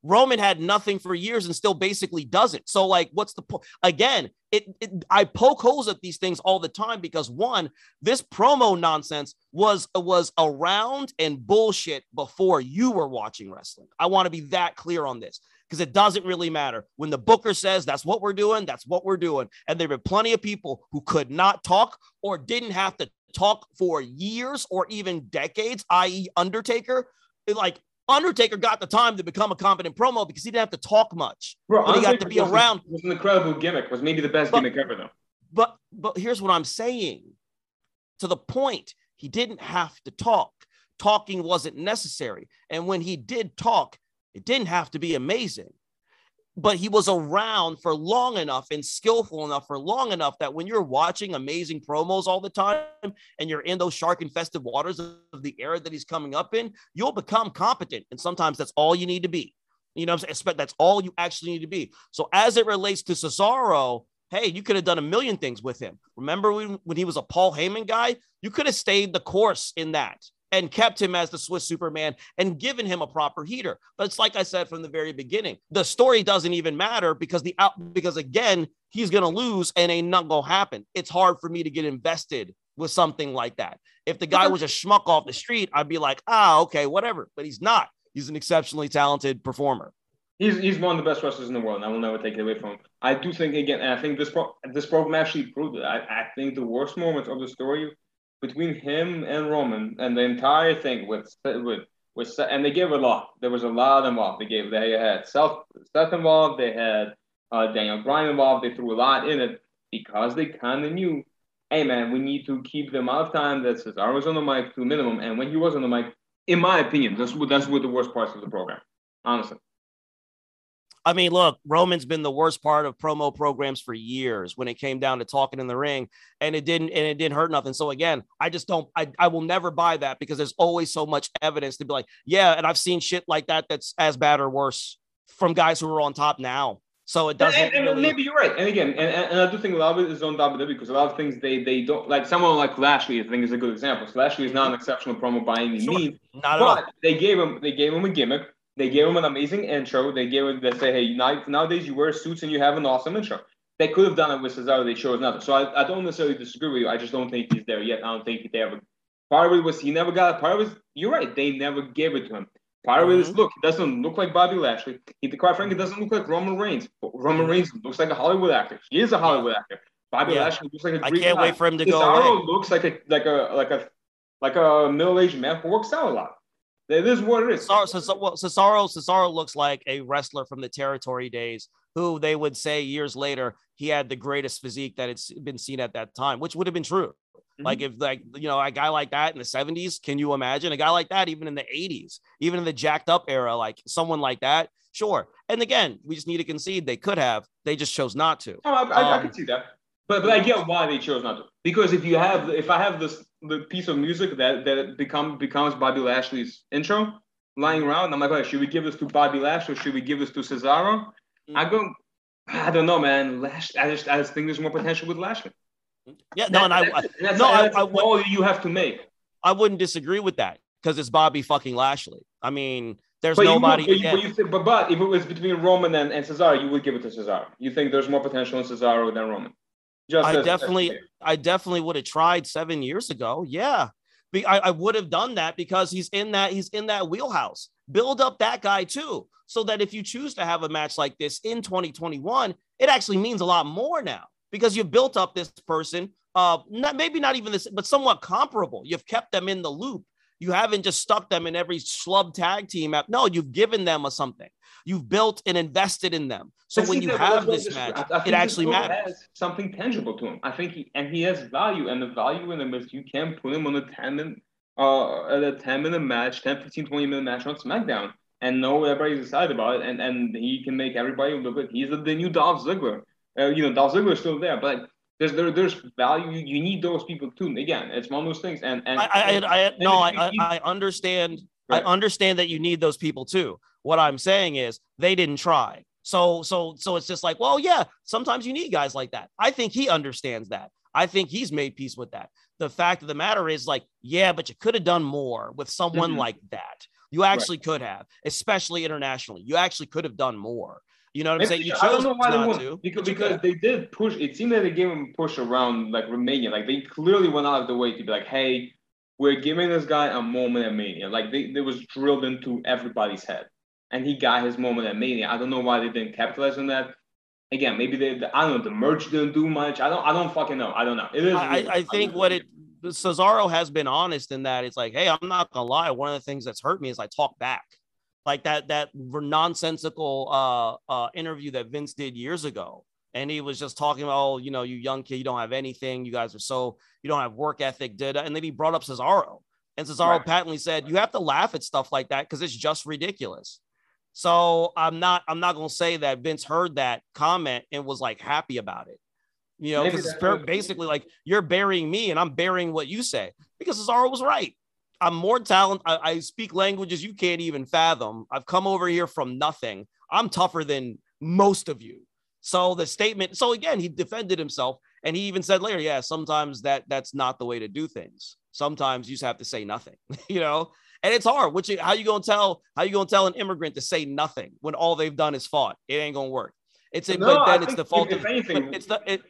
A: Roman had nothing for years and still basically doesn't. So, like, what's the point? Again, it, it, I poke holes at these things all the time because one, this promo nonsense was was around and bullshit before you were watching wrestling. I want to be that clear on this because it doesn't really matter. When the booker says that's what we're doing, that's what we're doing. And there were plenty of people who could not talk or didn't have to talk for years or even decades, i.e., Undertaker. Like Undertaker got the time to become a competent promo because he didn't have to talk much.
B: Bro,
A: but he got to be
B: was,
A: around.
B: Was an incredible gimmick. Was maybe the best
A: But-
B: gimmick ever, though.
A: But but here's what I'm saying. To the point, he didn't have to talk. Talking wasn't necessary. And when he did talk, it didn't have to be amazing. But he was around for long enough and skillful enough for long enough that when you're watching amazing promos all the time and you're in those shark infested waters of the era that he's coming up in, you'll become competent. And sometimes that's all you need to be. You know, I'm saying? that's all you actually need to be. So as it relates to Cesaro, hey, you could have done a million things with him. Remember when, when he was a Paul Heyman guy? You could have stayed the course in that and kept him as the Swiss Superman and given him a proper heater. But it's like I said from the very beginning, the story doesn't even matter because the out because again, he's gonna lose and ain't not gonna happen. It's hard for me to get invested with something like that. If the guy was a schmuck off the street, I'd be like, ah, okay, whatever. But he's not. He's an exceptionally talented performer.
B: He's, he's one of the best wrestlers in the world, and I will never take it away from him. I do think again, and I think this pro- this program actually proved it. I, I think the worst moments of the story between him and Roman and the entire thing with with with and they gave a lot. There was a lot involved. They gave they had Seth Seth involved. They had uh, Daniel Bryan involved. They threw a lot in it because they kind of knew, hey man, we need to keep the amount of time that Cesaro was on the mic to a minimum. And when he was on the mic, in my opinion, that's what that's what the worst parts of the program, honestly.
A: I mean, look, Roman's been the worst part of promo programs for years when it came down to talking in the ring, and it didn't and it didn't hurt nothing. So again, I just don't I, I will never buy that because there's always so much evidence to be like, yeah, and I've seen shit like that that's as bad or worse from guys who are on top now. So it doesn't
B: And, and
A: really
B: maybe you're right. And again, and, and, and I do think a lot of it is on WWE because a lot of things they they don't like. Someone like Lashley, I think, is a good example. So Lashley is not an exceptional promo by any
A: Sure.
B: means,
A: not at all.
B: but they gave him they gave him a gimmick. They gave him an amazing intro. They gave him they say, hey, now, nowadays you wear suits and you have an awesome intro. They could have done it with Cesaro. They chose not to. So I, I don't necessarily disagree with you. I just don't think he's there yet. I don't think they ever. Part of it was he never got it. Part of it was you're right. They never gave it to him. Part of it is
A: Mhm.
B: look, he doesn't look like Bobby Lashley. He, quite frankly, doesn't look like Roman Reigns. Roman. Reigns looks like a Hollywood actor. He is a Hollywood actor. Bobby
A: Yeah.
B: Lashley looks like a
A: I
B: Greek
A: can't
B: guy.
A: wait for him to go
B: Cesaro looks like a like a like a like a middle aged man who works out a lot. It is what it is.
A: Cesaro, Cesaro, well, Cesaro, Cesaro looks like a wrestler from the territory days who they would say years later he had the greatest physique that it's been seen at that time, which would have been true.
B: Mhm.
A: Like if like you know a guy like that in the 70s, can you imagine a guy like that even in the 80s, even in the jacked up era, like someone like that? Sure. And again, we just need to concede they could have, they just chose not to.
B: Oh, I, I, I
A: Um,
B: can see that. But but I get why they chose not to. Because if you have if I have this the piece of music that that become becomes Bobby Lashley's intro lying around, I'm like, oh, should we give this to Bobby Lashley or should we give this to Cesaro?
A: Mm.
B: I go, I don't know, man. Lash, I just I just think there's more potential with Lashley.
A: Yeah, no, and I,
B: That's. That's,
A: no, I-
B: that's
A: I
B: a
A: would-
B: you have to make.
A: I wouldn't disagree with that because it's Bobby fucking Lashley. I mean, there's
B: But
A: nobody.
B: You, but, you, but, you but but if it was between Roman and, and Cesaro, you would give it to Cesaro. You think there's more potential in Cesaro than Roman? Just
A: I definitely. I definitely would have tried seven years ago. Yeah, I, I would have done that because he's in that he's in that wheelhouse. Build up that guy too, so that if you choose to have a match like this in 2021, it actually means a lot more now because you've built up this person. Uh, not maybe not even this, but somewhat comparable. You've kept them in the loop. You haven't just stuck them in every schlub tag team app. No, you've given them a something. You've built and invested in them. So when you
B: that-
A: have this
B: what
A: match,
B: I- I
A: it actually matters.
B: Has something tangible to him. I think he and he has value, and the value in him is you can put him on a 10 minute, uh, at a 10 minute match, 10, 15, 20 minute match on SmackDown, and know everybody's excited about it, and, and he can make everybody look good. He's the, the new Dolph Ziggler. Uh, you know, Dolph Ziggler is still there, but there's there, there's value. You, need those people too. Again, it's one of those things. And and
A: I, I, I, no, I, I, understand.
B: Right.
A: I understand that you need those people too. What I'm saying is they didn't try. So, so, so it's just like, well, yeah, sometimes you need guys like that. I think he understands that. I think he's made peace with that. The fact of the matter is, like, yeah, but you could have done more with someone
B: Mhm.
A: like that. You actually right. could have, especially internationally. You actually could have done more. You know what I'm saying? You chose
B: I don't know why
A: they
B: won to, because, because they did push. It seemed that they gave him push around like Romania. Like they clearly went out of the way to be like, hey, we're giving this guy a moment at Mania. Like they, they was drilled into everybody's head, and he got his moment at Mania. I don't know why they didn't capitalize on that. Again, maybe they, the, I don't know. The merch didn't do much. I don't. I don't fucking know. I don't know. It is.
A: I, I think what it Cesaro has been honest in that it's like, hey, I'm not gonna lie. One of the things that's hurt me is I talk back like that that nonsensical uh, uh, interview that Vince did years ago. And he was just talking about, oh, you know, you young kid, you don't have anything. You guys are so, you don't have work ethic, did And then he brought up Cesaro. And Cesaro right. patently said, you have to laugh at stuff like that because it's just ridiculous. So I'm not, I'm not gonna say that Vince heard that comment and was like happy about it. You know, because it's basically like you're burying me and I'm burying what you say because Cesaro was right. I'm more talented. I, I speak languages you can't even fathom. I've come over here from nothing. I'm tougher than most of you. So the statement, so again, he defended himself and he even said later, yeah, sometimes that that's not the way to do things. Sometimes you just have to say nothing, you know, and it's hard. Which how you gonna tell how you gonna tell an immigrant to say nothing when all they've done is fought? It ain't gonna work. It's no, but then it's the fault of anything, it's the it,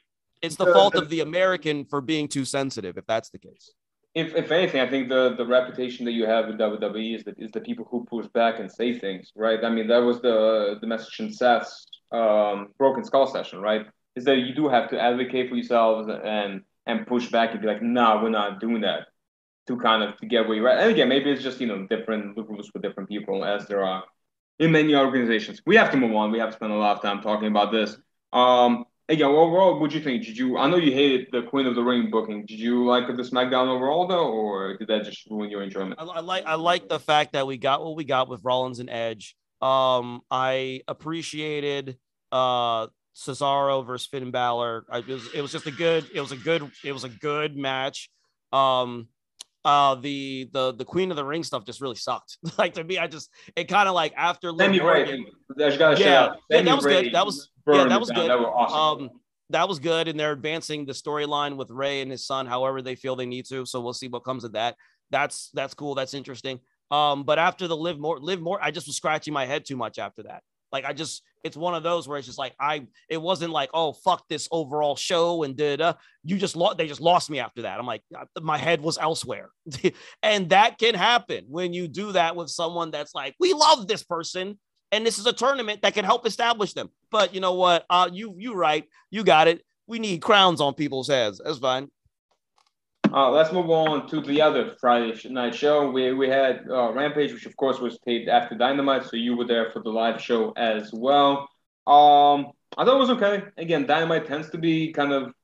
A: it's the, the fault the, of the American for being too sensitive, if that's the case
B: if, if anything, I think the, the reputation that you have in WWE is that is the people who push back and say things, right? I mean, that was the the message in Seth's um, Broken Skull session, right? Is that you do have to advocate for yourselves and and push back and be like, nah, we're not doing that to kind of to get where you're at. And again, maybe it's just you know different rules for different people, as there are in many organizations. We have to move on. We have to spend a lot of time talking about this. Um, Again, overall, what do you think? Did you? I know you hated the Queen of the Ring booking. Did you like the SmackDown overall though, or did that just ruin your enjoyment?
A: I, I like I like the fact that we got what we got with Rollins and Edge. Um, I appreciated uh Cesaro versus Finn Balor. I, it was it was just a good it was a good it was a good match. Um, uh the the the Queen of the Ring stuff just really sucked. like to me, I just it kind of like after
B: Liv Morgan, yeah,
A: yeah, that was good. That was yeah, that was good. That awesome. Um, that was good, and they're advancing the storyline with Rey and his son, however they feel they need to. So we'll see what comes of that. That's that's cool. That's interesting. Um, but after the live more, live more, I just was scratching my head too much after that. Like I just, it's one of those where it's just like I, it wasn't like, oh fuck this overall show and did uh, you just lost, they just lost me after that. I'm like, my head was elsewhere, and that can happen when you do that with someone that's like, we love this person, and this is a tournament that can help establish them. But you know what? Uh, you you right, you got it. We need crowns on people's heads. That's fine.
B: Uh, let's move on to the other Friday night show. We we had uh, Rampage, which of course was taped after Dynamite, so you were there for the live show as well. Um, I thought it was okay. Again, Dynamite tends to be kind of,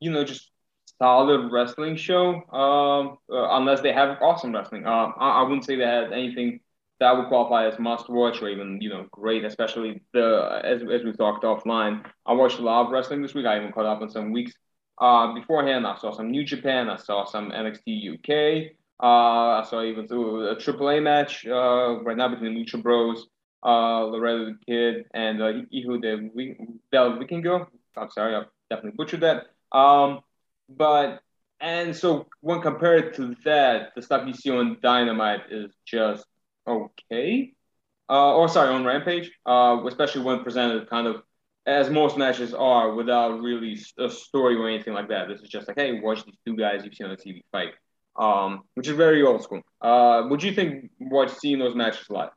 B: you know, just solid wrestling show, um, uh, unless they have awesome wrestling. Um, I, I wouldn't say they had anything that would qualify as must watch or even you know great, especially the as as we talked offline. I watched a lot of wrestling this week. I even caught up on some weeks. Uh, beforehand, I saw some New Japan. I saw some NXT UK. Uh, I saw even a AAA match uh, right now between Lucha Bros, uh, Laredo the Kid, and uh, Ihu de Del Vikingo. I'm sorry, I definitely butchered that. Um, but and so when compared to that, the stuff you see on Dynamite is just okay. Uh, or sorry, on Rampage, uh, especially when presented kind of as most matches are without really a story or anything like that. This is just like, hey, watch these two guys you've seen on the TV fight, um, which is very old school. Uh, would you think watch seeing those matches live?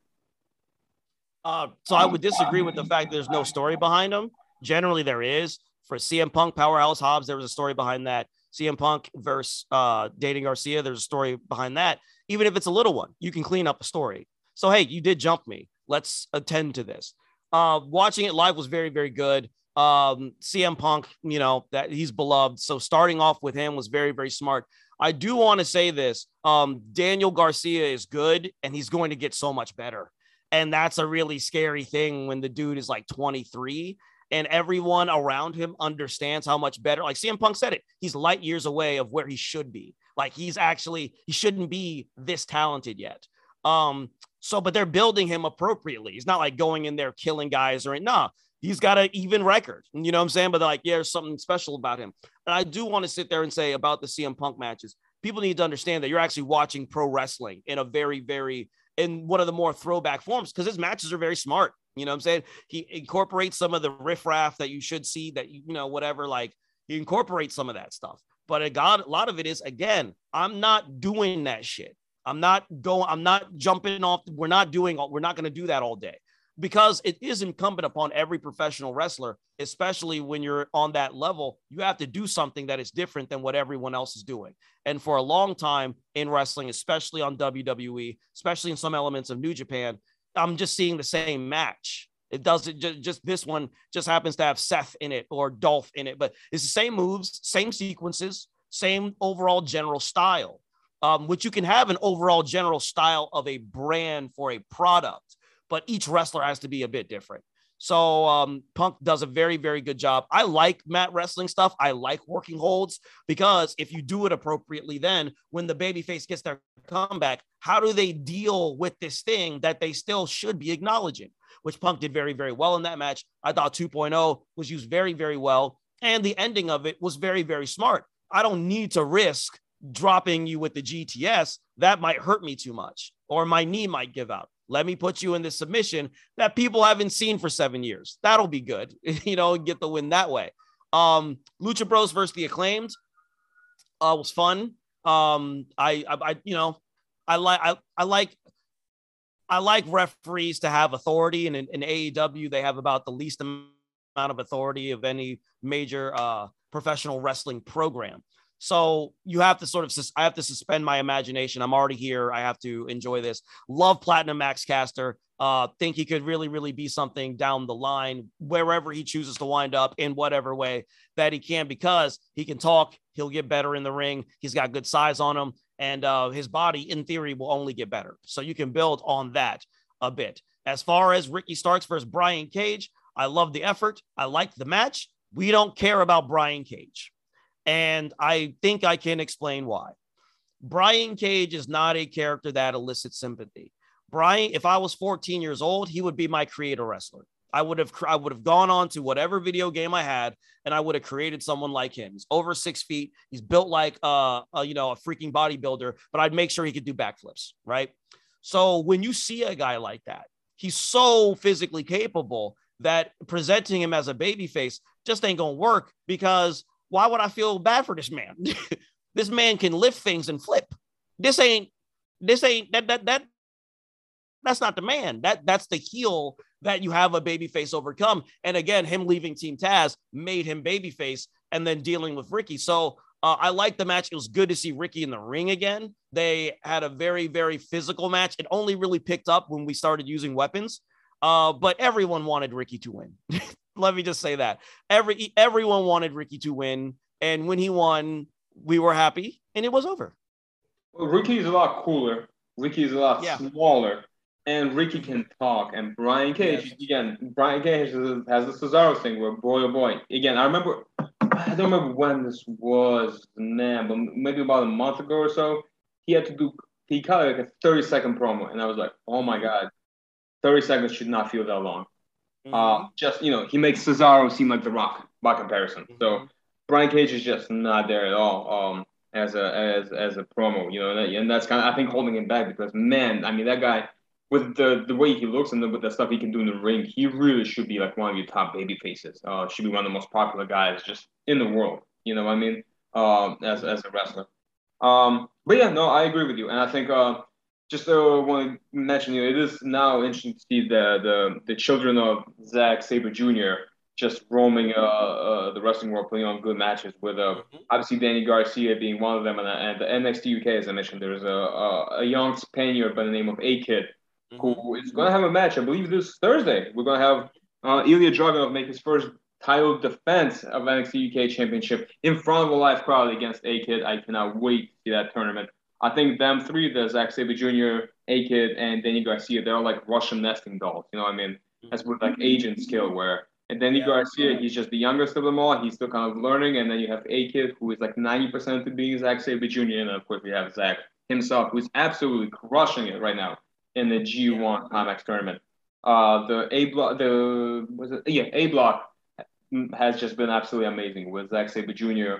A: Uh, so I would disagree with the fact there's no story behind them. Generally, there is. For CM Punk, Powerhouse Hobbs, there was a story behind that. CM Punk versus uh, Daniel Garcia, there's a story behind that even if it's a little one, you can clean up a story. So, hey, you did jump me. Let's attend to this. Uh, watching it live was very, very good. Um, CM Punk, you know, that he's beloved. So starting off with him was very, very smart. I do want to say this. Um, Daniel Garcia is good and he's going to get so much better. And that's a really scary thing when the dude is like 23 and everyone around him understands how much better. Like CM Punk said it, he's light years away of where he should be. Like he's actually he shouldn't be this talented yet. Um, so but they're building him appropriately. He's not like going in there killing guys or nah. He's got an even record. You know what I'm saying? But like, yeah, there's something special about him. And I do want to sit there and say about the CM Punk matches, people need to understand that you're actually watching pro wrestling in a very, very in one of the more throwback forms because his matches are very smart. You know what I'm saying? He incorporates some of the riffraff that you should see that you know, whatever, like he incorporates some of that stuff. But a, God, a lot of it is again, I'm not doing that shit. I'm not going, I'm not jumping off. We're not doing, we're not going to do that all day because it is incumbent upon every professional wrestler, especially when you're on that level, you have to do something that is different than what everyone else is doing. And for a long time in wrestling, especially on WWE, especially in some elements of New Japan, I'm just seeing the same match. It doesn't just, just this one just happens to have Seth in it or Dolph in it, but it's the same moves, same sequences, same overall general style. Um, which you can have an overall general style of a brand for a product but each wrestler has to be a bit different. So um, Punk does a very, very good job. I like mat wrestling stuff. I like working holds because if you do it appropriately, then when the babyface gets their comeback, how do they deal with this thing that they still should be acknowledging? Which Punk did very, very well in that match. I thought 2.0 was used very, very well. And the ending of it was very, very smart. I don't need to risk dropping you with the GTS. That might hurt me too much, or my knee might give out. Let me put you in this submission that people haven't seen for seven years. That'll be good, you know, get the win that way. Um, Lucha Bros versus the Acclaimed uh, was fun. Um, I, I, I you know, I like, I, I like, I like referees to have authority, and in, in AEW they have about the least amount of authority of any major uh, professional wrestling program. So you have to sort of, I have to suspend my imagination. I'm already here. I have to enjoy this. Love Platinum Max Caster. Uh, think he could really, really be something down the line, wherever he chooses to wind up in whatever way that he can, because he can talk. He'll get better in the ring. He's got good size on him, and uh, his body, in theory, will only get better. So you can build on that a bit. As far as Ricky Starks versus Brian Cage, I love the effort. I like the match. We don't care about Brian Cage. And I think I can explain why. Brian Cage is not a character that elicits sympathy. Brian, if I was 14 years old, he would be my creator wrestler. I would have I would have gone on to whatever video game I had, and I would have created someone like him. He's over six feet. He's built like uh, a, you know a freaking bodybuilder, but I'd make sure he could do backflips, right? So when you see a guy like that, he's so physically capable that presenting him as a baby face just ain't gonna work because why would I feel bad for this man? this man can lift things and flip. This ain't this ain't that that that that's not the man. That that's the heel that you have a babyface overcome. And again, him leaving Team Taz made him babyface and then dealing with Ricky. So uh, I like the match. It was good to see Ricky in the ring again. They had a very, very physical match. It only really picked up when we started using weapons. Uh, but everyone wanted Ricky to win. Let me just say that every everyone wanted Ricky to win, and when he won, we were happy, and it was over.
B: Well, Ricky is a lot cooler. Ricky is a lot yeah. smaller, and Ricky can talk. And Brian Cage yes. again. Brian Cage has the Cesaro thing where boy oh boy. Again, I remember. I don't remember when this was, man, but maybe about a month ago or so. He had to do. He cut like a thirty second promo, and I was like, oh my god, thirty seconds should not feel that long. Uh, mm-hmm. Uh, just you know, he makes Cesaro seem like the Rock by comparison. Mm-hmm. So Brian Cage is just not there at all um, as a as as a promo. You know, and that's kind of I think holding him back because man, I mean that guy with the the way he looks and the, with the stuff he can do in the ring, he really should be like one of your top baby faces. Uh, should be one of the most popular guys just in the world. You know what I mean? Um, as as a wrestler. Um, but yeah, no, I agree with you, and I think uh, just uh, want to mention, you know, it is now interesting to see the the, the children of Zack Sabre Jr. just roaming uh, uh, the wrestling world, putting on good matches. With uh, mm-hmm. obviously Danny Garcia being one of them, and, and the NXT UK, as I mentioned, there's a a, a young Spaniard by the name of A Kid, mm-hmm. who is going to have a match, I believe, this Thursday. We're going to have uh, Ilya Dragunov make his first title defense of NXT UK Championship in front of a live crowd against A Kid. I cannot wait to see that tournament. I think them three, the Zack Sabre Jr., A Kid, and Danny Garcia, they're all like Russian nesting dolls. You know what I mean? That's with like agent skill where and Danny yeah. Garcia, he's just the youngest of them all. He's still kind of learning. And then you have A Kid, who is like 90% to being Zack Sabre Jr. And of course, we have Zack himself, who's absolutely crushing it right now in the G1 Climax tournament. Uh, the A block, the was it? Yeah, A block has just been absolutely amazing with Zack Sabre Jr.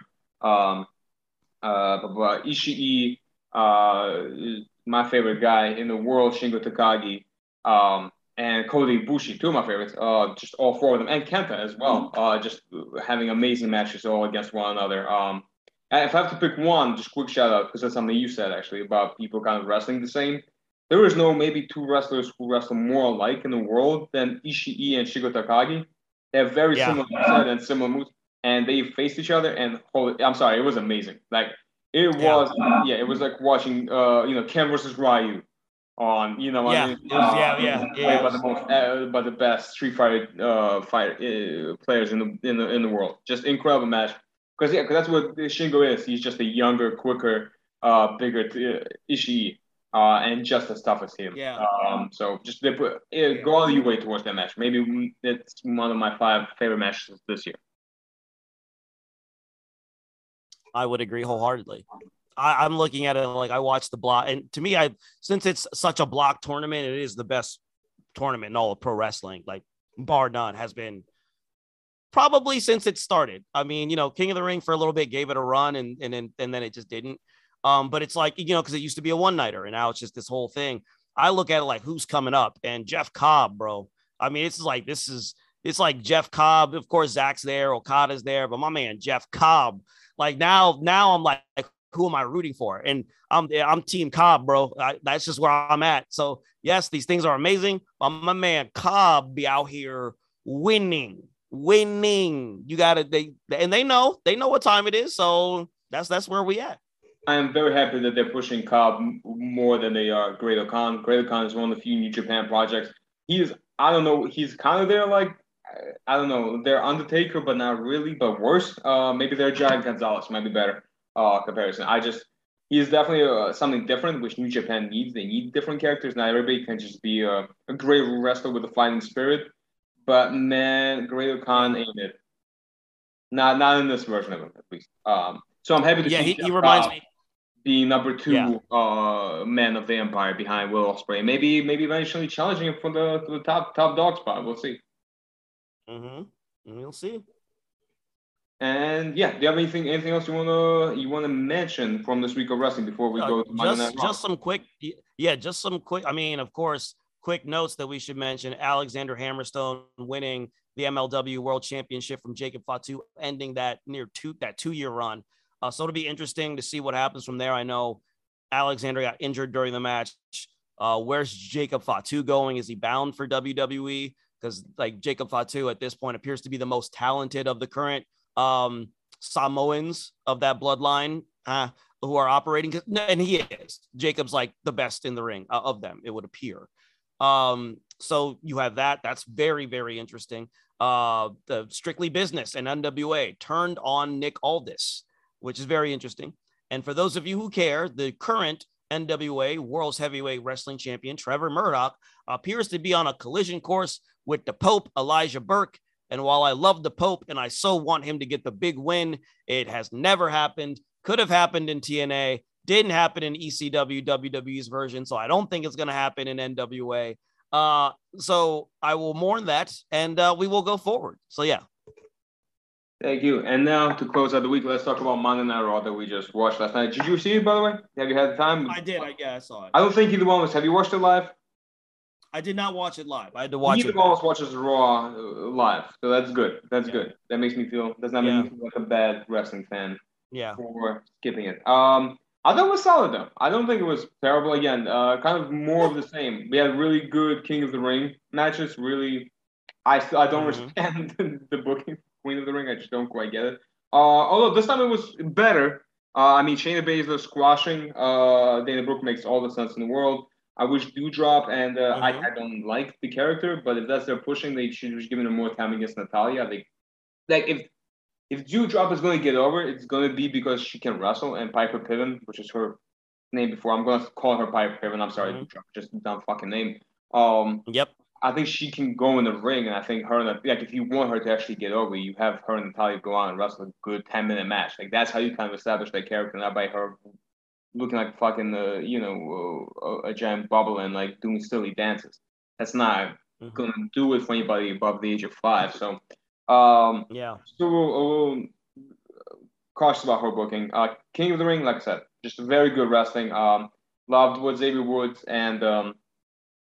B: Um, uh, Ishii, uh, my favorite guy in the world, Shingo Takagi, um, and Kota Ibushi, two of my favorites. Uh, just all four of them, and Kenta as well. Uh, just having amazing matches all against one another. Um, if I have to pick one, just quick shout out because that's something you said actually about people kind of wrestling the same. There is no maybe two wrestlers who wrestle more alike in the world than Ishii and Shingo Takagi. They have very yeah. similar and similar moves, and they faced each other. And holy, I'm sorry, it was amazing. Like it was, yeah, yeah it was like watching, uh, you know, Ken versus Ryu on, you know,
A: yeah, I mean? was, uh, yeah, yeah, yeah,
B: by the most, uh, by the best Street Fighter uh, fight uh, players in the in the in the world. Just incredible match. Because yeah, because that's what Shingo is. He's just a younger, quicker, uh, bigger uh, Ishii uh, and just as tough as him.
A: Yeah.
B: Um, so just they put yeah, go all your way towards that match. Maybe it's one of my five favorite matches this year.
A: I would agree wholeheartedly. I, am looking at it like I watched the block, and to me, I since it's such a block tournament, it is the best tournament in all of pro wrestling. Like bar none has been probably since it started. I mean, you know, King of the Ring for a little bit gave it a run, and and then and then it just didn't. Um, but it's like, you know, because it used to be a one nighter and now it's just this whole thing. I look at it like who's coming up and Jeff Cobb, bro. I mean, it's like this is it's like Jeff Cobb. Of course, Zack's there, Okada's there, but my man, Jeff Cobb. Like now, now I'm like, who am I rooting for? And I'm I'm Team Cobb, bro. I, that's just where I'm at. So yes, these things are amazing. But my man Cobb be out here winning, winning. You got to they and they know they know what time it is. So that's that's where we at.
B: I am very happy that they're pushing Cobb more than they are Great-O-Khan. Great Khan is one of the few New Japan projects. He is. I don't know, he's kind of there like, I don't know, they're Undertaker, but not really, but worse. Uh, maybe they're Giant Gonzalez, might be better uh, comparison. I just, he's definitely uh, something different, which New Japan needs. They need different characters. Not everybody can just be a, a great wrestler with a fighting spirit. But man, Great-O-Khan ain't it. Not, not in this version of him, at least. Um, so I'm happy to
A: yeah,
B: see.
A: Yeah, he, he reminds me
B: the number two yeah. uh, man of the empire behind Will Ospreay. Maybe maybe eventually challenging him for the, for the top top dog spot. We'll see.
A: Mm-hmm. We'll see.
B: And yeah, do you have anything anything else you wanna you wanna mention from this week of wrestling before we uh, go to
A: just, Just some quick, yeah, just some quick. I mean, of course, quick notes that we should mention: Alexander Hammerstone winning the MLW World Championship from Jacob Fatu, ending that near two that two year run. Uh, so it'll be interesting to see what happens from there. I know Alexander got injured during the match. Uh, where's Jacob Fatu going? Is he bound for WWE? Because like Jacob Fatu at this point appears to be the most talented of the current um, Samoans of that bloodline uh, who are operating. And he is. Jacob's like the best in the ring uh, of them, it would appear. Um, so you have that. That's very, very interesting. Uh, the strictly business and NWA turned on Nick Aldis which is very interesting. And for those of you who care, the current NWA World's Heavyweight Wrestling Champion, Trevor Murdoch, appears to be on a collision course with the Pope, Elijah Burke. And while I love the Pope and I so want him to get the big win, it has never happened. Could have happened in TNA, didn't happen in ECW, WWE's version. So I don't think it's going to happen in NWA. Uh, so I will mourn that and uh, we will go forward. So, yeah,
B: Thank you. And now to close out the week, let's talk about Monday Night Raw that we just watched last night. Did you see it, by the way? Have you had the time?
A: I did. I, yeah, I saw it.
B: I don't think either one of us. Have you watched it live?
A: I did not watch it live. I had to watch
B: Neither
A: it.
B: Neither of us watches Raw uh, live, so that's good. That's yeah. good. That makes me feel does not yeah. make me feel like a bad wrestling fan.
A: Yeah.
B: For skipping it. Um, I thought it was solid though. I don't think it was terrible. Again, uh, kind of more of the same. We had really good King of the Ring matches. Really, I still I don't mm-hmm. respect the booking Queen of the Ring. I just don't quite get it. Uh, although this time it was better. Uh, I mean, Shayna Baszler squashing uh, Dana Brooke makes all the sense in the world. I wish Doudrop, and uh, mm-hmm. I, I don't like the character, but if that's their pushing, they should have given her more time against Natalya. They, like if if Doudrop is going to get over, it's going to be because she can wrestle, and Piper Niven, which is her name before, I'm going to call her Piper Niven. I'm sorry, mm-hmm. Doudrop, just a dumb fucking name. Um,
A: yep.
B: I think she can go in the ring, and I think her and like if you want her to actually get over, you have her and Natalya go on and wrestle a good ten minute match. Like that's how you kind of establish that character, not by her looking like fucking uh, you know uh, a giant bubble and like doing silly dances. That's not mm-hmm. gonna do it for anybody above the age of five. So um,
A: yeah,
B: still a little cautious about her booking. Uh, King of the Ring, like I said, just very good wrestling. Um, loved what Xavier Woods and um,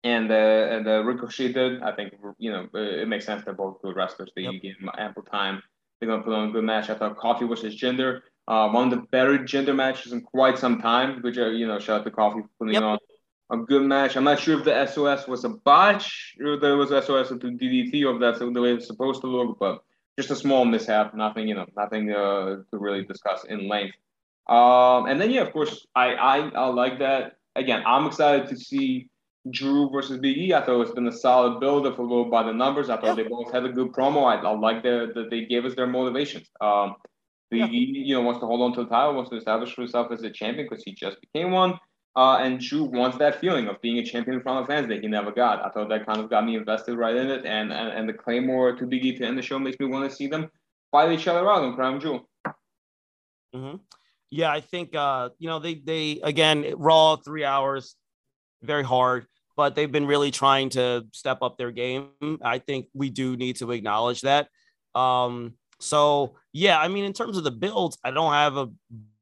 B: and uh, and uh, Ricochet did. I think you know it makes sense. They're both good wrestlers. They yep. give them ample time. They're gonna put on a good match. I thought Kofi versus Jinder, uh, one of the better Jinder matches in quite some time. Which uh, you know, shout out to Kofi for putting yep. on a good match. I'm not sure if the SOS was a botch or there was SOS into DDT or if that's the way it's supposed to look, but just a small mishap. Nothing, you know, nothing uh, to really discuss in length. Um, and then yeah, of course, I, I I like that. Again, I'm excited to see Drew versus Big E. I thought it's been a solid build up, a little by the numbers. I thought yeah. they both had a good promo. I, I like that they gave us their motivations. Um, Big yeah. E, you know, wants to hold on to the title, wants to establish himself as a champion because he just became one. Uh, and Drew wants that feeling of being a champion in front of fans that he never got. I thought that kind of got me invested right in it. And and, and the Claymore to Big E to end the show makes me want to see them fight each other out in Crown Jewel.
A: Mm-hmm. Yeah, I think uh, you know they they again Raw three hours, very hard, but they've been really trying to step up their game. I think we do need to acknowledge that. Um, so yeah, I mean, in terms of the builds, I don't have a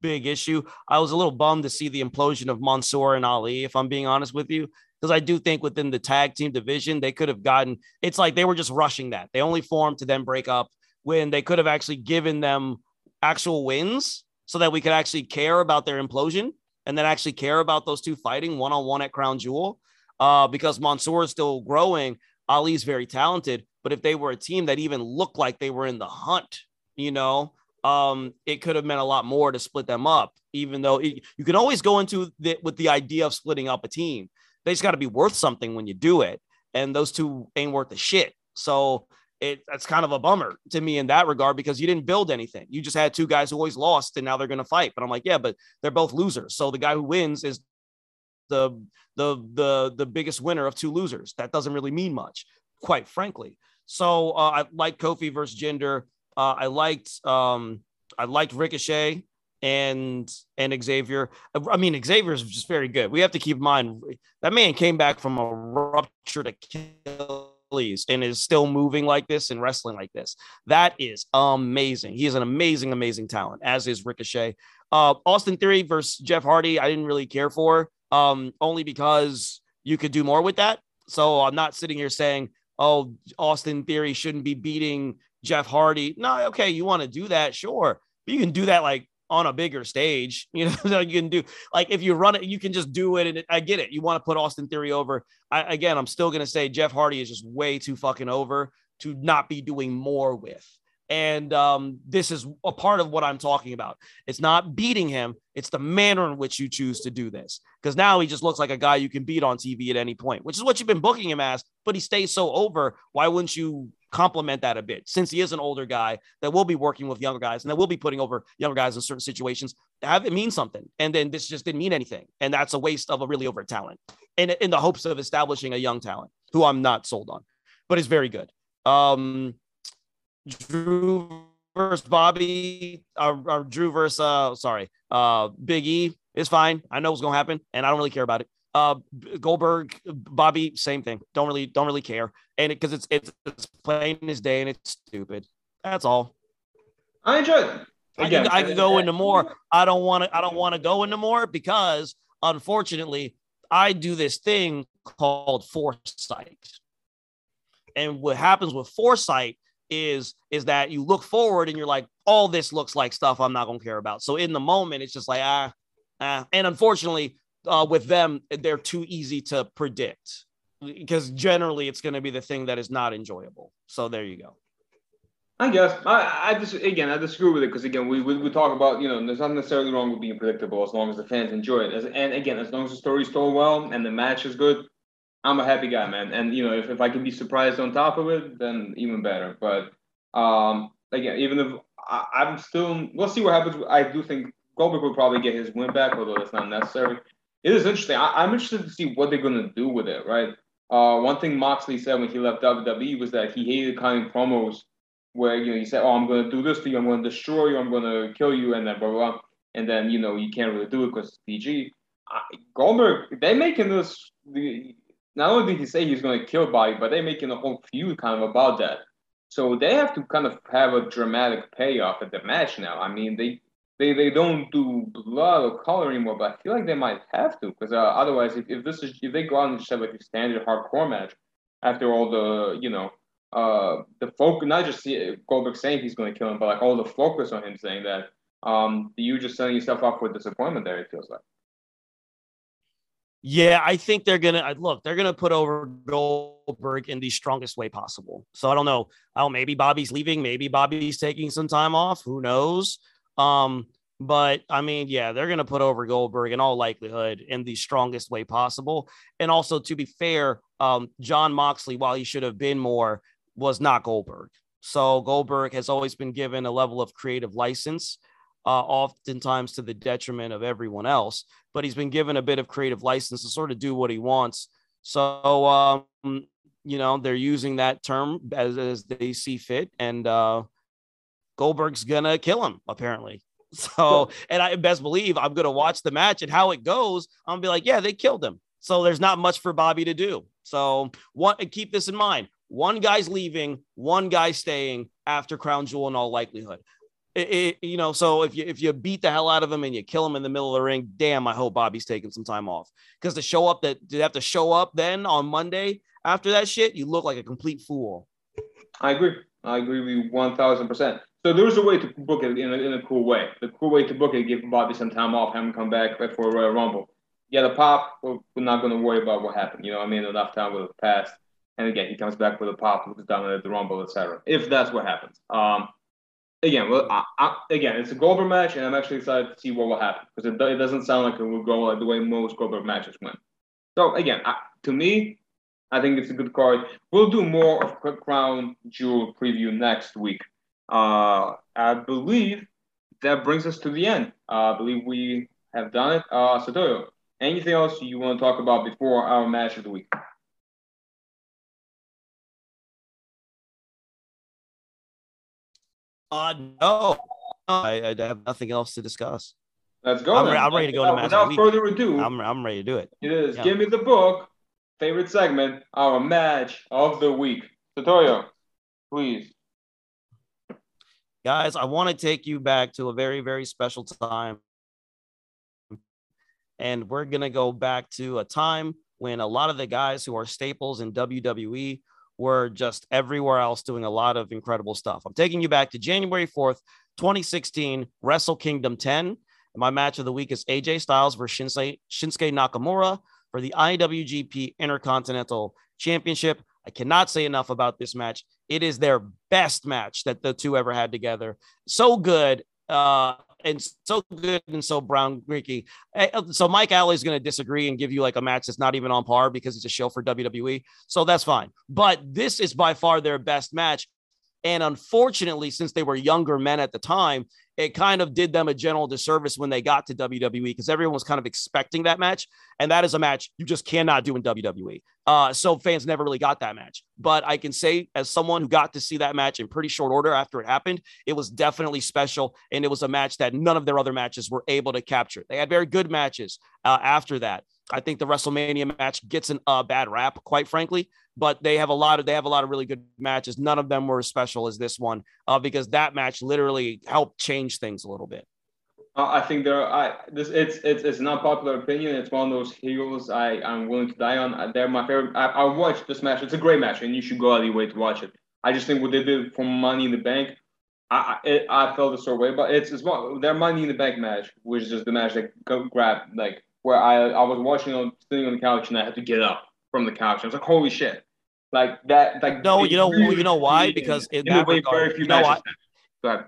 A: big issue. I was a little bummed to see the implosion of Mansoor and Ali, if I'm being honest with you, because I do think within the tag team division they could have gotten. It's like they were just rushing that. They only formed to then break up when they could have actually given them actual wins so that we could actually care about their implosion and then actually care about those two fighting one on one at Crown Jewel. Uh, because Mansoor is still growing. Ali's very talented, but if they were a team that even looked like they were in the hunt, you know, um, it could have meant a lot more to split them up. Even though it, you can always go into with the idea of splitting up a team, they just got to be worth something when you do it, and those two ain't worth a shit. So it that's kind of a bummer to me in that regard because you didn't build anything. You just had two guys who always lost and now they're going to fight. But I'm like, yeah, but they're both losers. So the guy who wins is the the the the biggest winner of two losers. That doesn't really mean much, quite frankly. So uh, I like Kofi versus Jinder. Uh, I liked um, I liked Ricochet and and Xavier. I mean, Xavier is just very good. We have to keep in mind that man came back from a ruptured Achilles and is still moving like this and wrestling like this. That is amazing. He is an amazing, amazing talent, as is Ricochet. Uh, Austin Theory versus Jeff Hardy, I didn't really care for, um, only because you could do more with that. So I'm not sitting here saying, oh, Austin Theory shouldn't be beating Jeff Hardy. No, okay, you want to do that, sure. But you can do that like on a bigger stage. You know, you can do like if you run it, you can just do it. And it, I get it. You want to put Austin Theory over. I, again, I'm still going to say Jeff Hardy is just way too fucking over to not be doing more with. And um, this is a part of what I'm talking about. It's not beating him, it's the manner in which you choose to do this. Because now he just looks like a guy you can beat on TV at any point, which is what you've been booking him as, but he stays so over. Why wouldn't you complement that a bit since he is an older guy that will be working with younger guys and that will be putting over younger guys in certain situations have it mean something and then this just didn't mean anything and that's a waste of a really over talent and in the hopes of establishing a young talent who i'm not sold on but is very good um drew versus bobby uh, uh drew versus uh sorry uh big e is fine i know what's gonna happen and i don't really care about it uh, Goldberg, Bobby, same thing. Don't really, don't really care, and because it, it's it's plain as day and it's stupid. That's all.
B: I enjoy it.
A: Again, I can, I go into more. I don't want to. I don't want to go into more because unfortunately, I do this thing called foresight. And what happens with foresight is is that you look forward and you're like, all this looks like stuff I'm not gonna care about. So in the moment, it's just like ah, ah. And unfortunately, uh, with them, they're too easy to predict because generally it's to be the thing that is not enjoyable. So there you go.
B: I guess I, I just again I disagree with it because again we, we, we talk about you know there's not necessarily wrong with being predictable as long as the fans enjoy it as, and again as long as the story's told well and the match is good I'm a happy guy man and you know if, if I can be surprised on top of it then even better but um again even if I, I'm still we'll see what happens I do think Goldberg will probably get his win back although that's not necessary it is interesting. I, am interested to see what they're to do with it, right? Uh, one thing Moxley said when he left WWE was that he hated cutting promos where you know he said, "Oh, I'm to do this to you. I'm to destroy you. I'm to kill you," and then blah blah. blah. And then you know you can't really do it because PG. Goldberg, they're making this. Not only did he say he's going to kill Bobby, but they're making a whole feud kind of about that. So they have to kind of have a dramatic payoff at the match now. I mean, they they, they don't do blood or color anymore, but I feel like they might have to because uh, otherwise, if, if this is if they go out and just have like a standard hardcore match after all the you know uh the focus not just Goldberg saying he's going to kill him, but like all the focus on him saying that um you just setting yourself up for disappointment there. It feels like.
A: Yeah, I think they're gonna look. They're gonna put over Goldberg in the strongest way possible. So I don't know. Oh, maybe Bobby's leaving. Maybe Bobby's taking some time off. Who knows? Um, but I mean, yeah, they're gonna put over Goldberg in all likelihood in the strongest way possible. And also, to be fair, um, Jon Moxley, while he should have been more, was not Goldberg. So Goldberg has always been given a level of creative license uh, oftentimes to the detriment of everyone else. But he's been given a bit of creative license to sort of do what he wants. So, um, you know, they're using that term as, as they see fit. And uh, Goldberg's going to kill him, apparently. So, and I best believe I'm going to watch the match and how it goes. I'm going to be like, yeah, they killed him. So there's not much for Bobby to do. So, what, keep this in mind. One guy's leaving, one guy's staying after Crown Jewel in all likelihood it, it, you know, so if you if you beat the hell out of him and you kill him in the middle of the ring, damn, I hope Bobby's taking some time off because to show up that to have to show up then on Monday after that shit, you look like a complete fool.
B: I agree. I agree with you one thousand percent. So there's a way to book it in a, in a cool way. The cool way to book it, give Bobby some time off, have him come back for a Royal Rumble. Get a pop. We're, we're not going to worry about what happened. You know, I mean, enough time will have passed. And again, he comes back with a pop, looks down at the Rumble, etc. If that's what happens. Um, again, well, I, I, again, it's a Goldberg match, and I'm actually excited to see what will happen because it, it doesn't sound like it will go like the way most Goldberg matches went. So again, I, to me, I think it's a good card. We'll do more of Crown Jewel preview next week. Uh, I believe that brings us to the end. Uh, I believe we have done it. Uh, Satoyo, anything else you want to talk about before our match of the week?
A: Uh, no, I, I have nothing else to discuss.
B: Let's go.
A: I'm, re- I'm ready to go to match.
B: Without further ado,
A: I'm, I'm ready to do it.
B: It is.
A: Yeah.
B: Give me the book. Favorite segment, our match of the week. Satoyo, please.
A: Guys, I want to take you back to a very, very special time. And we're going to go back to a time when a lot of the guys who are staples in WWE were just everywhere else doing a lot of incredible stuff. I'm taking you back to January 4th, 2016, Wrestle Kingdom 10. And my match of the week is AJ Styles versus Shinsuke, Shinsuke Nakamura for the IWGP Intercontinental Championship. I cannot say enough about this match. It is their best match that the two ever had together. So good. Uh, and so good and so brown Greeky. Eh, uh, so Mike Alley is going to disagree and give you like a match that's not even on par because it's a show for WWE. So that's fine. But this is by far their best match. And unfortunately, since they were younger men at the time, it kind of did them a general disservice when they got to WWE because everyone was kind of expecting that match. And that is a match you just cannot do in WWE. Uh, so fans never really got that match. But I can say, as someone who got to see that match in pretty short order after it happened, it was definitely special. And it was a match that none of their other matches were able to capture. They had very good matches uh, after that. I think the WrestleMania match gets a uh, bad rap, quite frankly, but they have a lot of they have a lot of really good matches. None of them were as special as this one uh, because that match literally helped change things a little bit.
B: Uh, I think there. I this it's it's it's not popular opinion. It's one of those heroes I I'm willing to die on. Uh, they're my favorite. I, I watched this match. It's a great match, and you should go out of your way to watch it. I just think what they did for Money in the Bank, I it, I felt a sort of way, but it's it's one their Money in the Bank match, which is just the match that go grab like where I I was watching on sitting on the couch and I had to get up from the couch. I was like, holy shit, like that. Like
A: no, you know really, you know why? Because in that regard, you know why?
B: Go ahead.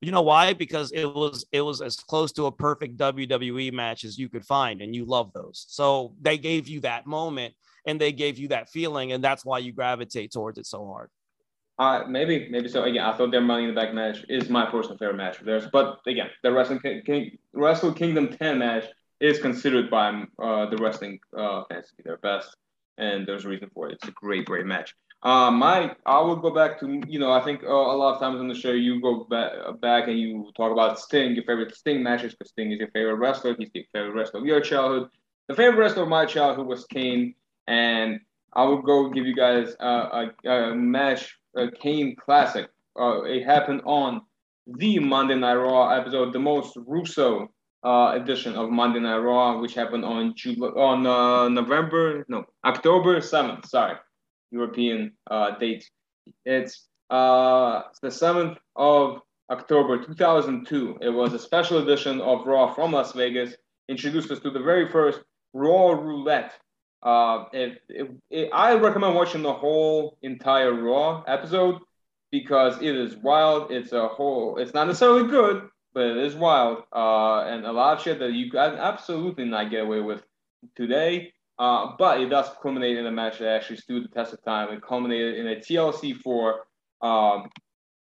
A: You know why? Because it was it was as close to a perfect WWE match as you could find, and you love those. So they gave you that moment, and they gave you that feeling, and that's why you gravitate towards it so hard.
B: Uh, maybe, maybe so. Again, I thought their Money in the Bank match is my personal favorite match of theirs. But again, the Wrestling King, Wrestle Kingdom 10 match is considered by uh, the wrestling uh, fans to be their best, and there's a reason for it. It's a great, great match. Uh, my, I would go back to you know I think uh, a lot of times on the show you go back back and you talk about Sting, your favorite Sting matches because Sting is your favorite wrestler. He's the favorite wrestler of your childhood. The favorite wrestler of my childhood was Kane, and I would go give you guys a, a match, a Kane classic. Uh, it happened on the Monday Night Raw episode, the most Russo uh, edition of Monday Night Raw, which happened on July, on uh, November, no, October 7th, sorry, European uh, date. It's uh, the 7th of October 2002. It was a special edition of Raw from Las Vegas, introduced us to the very first Raw Roulette. Uh, it, it, it, I recommend watching the whole entire Raw episode because it is wild. It's a whole. It's not necessarily good, but it is wild. Uh, and a lot of shit that you can absolutely not get away with today. Uh, but it does culminate in a match that actually stood the test of time. It culminated in a TLC four. Um,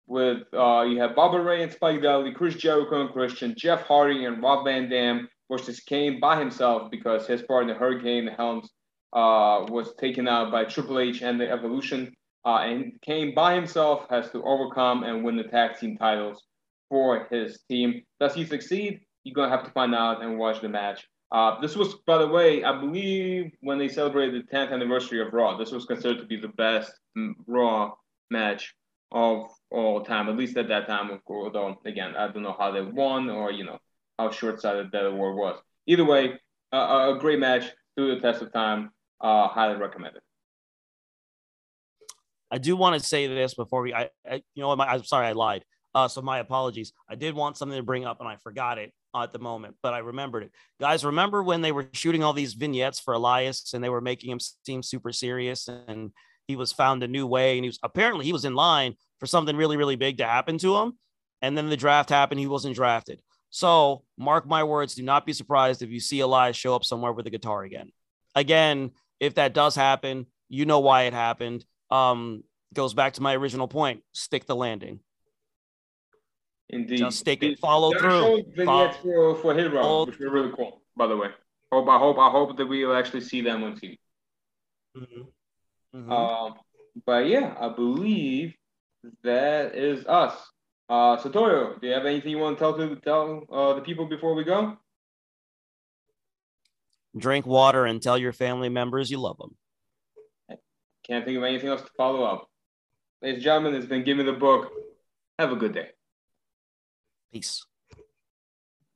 B: with uh, you have Bubba Ray and Spike Dudley, Chris Jericho and Christian, Jeff Hardy and Rob Van Dam versus Kane by himself because his partner Hurricane Helms uh, was taken out by Triple H and the Evolution. Uh, and Kane by himself has to overcome and win the tag team titles for his team. Does he succeed? You're gonna have to find out and watch the match. Uh, this was, by the way, I believe when they celebrated the 10th anniversary of Raw, this was considered to be the best mm, Raw match of all time, at least at that time. Of course, although again, I don't know how they won or you know how short-sighted that award was. Either way, uh, a great match through the test of time. Uh, highly recommended.
A: I do want to say this before we, I, I you know, I'm sorry, I lied. Uh, so my apologies. I did want something to bring up and I forgot it at the moment, but I remembered it. Guys, remember when they were shooting all these vignettes for Elias and they were making him seem super serious and he was found a new way and he was apparently he was in line for something really, really big to happen to him. And then the draft happened. He wasn't drafted. So mark my words, do not be surprised if you see Elias show up somewhere with a guitar again. Again, if that does happen, you know why it happened. Um, goes back to my original point: stick the landing.
B: Indeed,
A: just stick it, follow through.
B: Follow, for for Hero, which are really cool. By the way, hope I hope I hope that we'll actually see them on TV. Mm-hmm. Mm-hmm. Um, but yeah, I believe that is us. Uh, Satoru, do you have anything you want to tell to tell uh, the people before we go?
A: Drink water and tell your family members you love them.
B: Can't think of anything else to follow up. Ladies and gentlemen, it's been Give Me the Book. Have a good day.
A: Peace.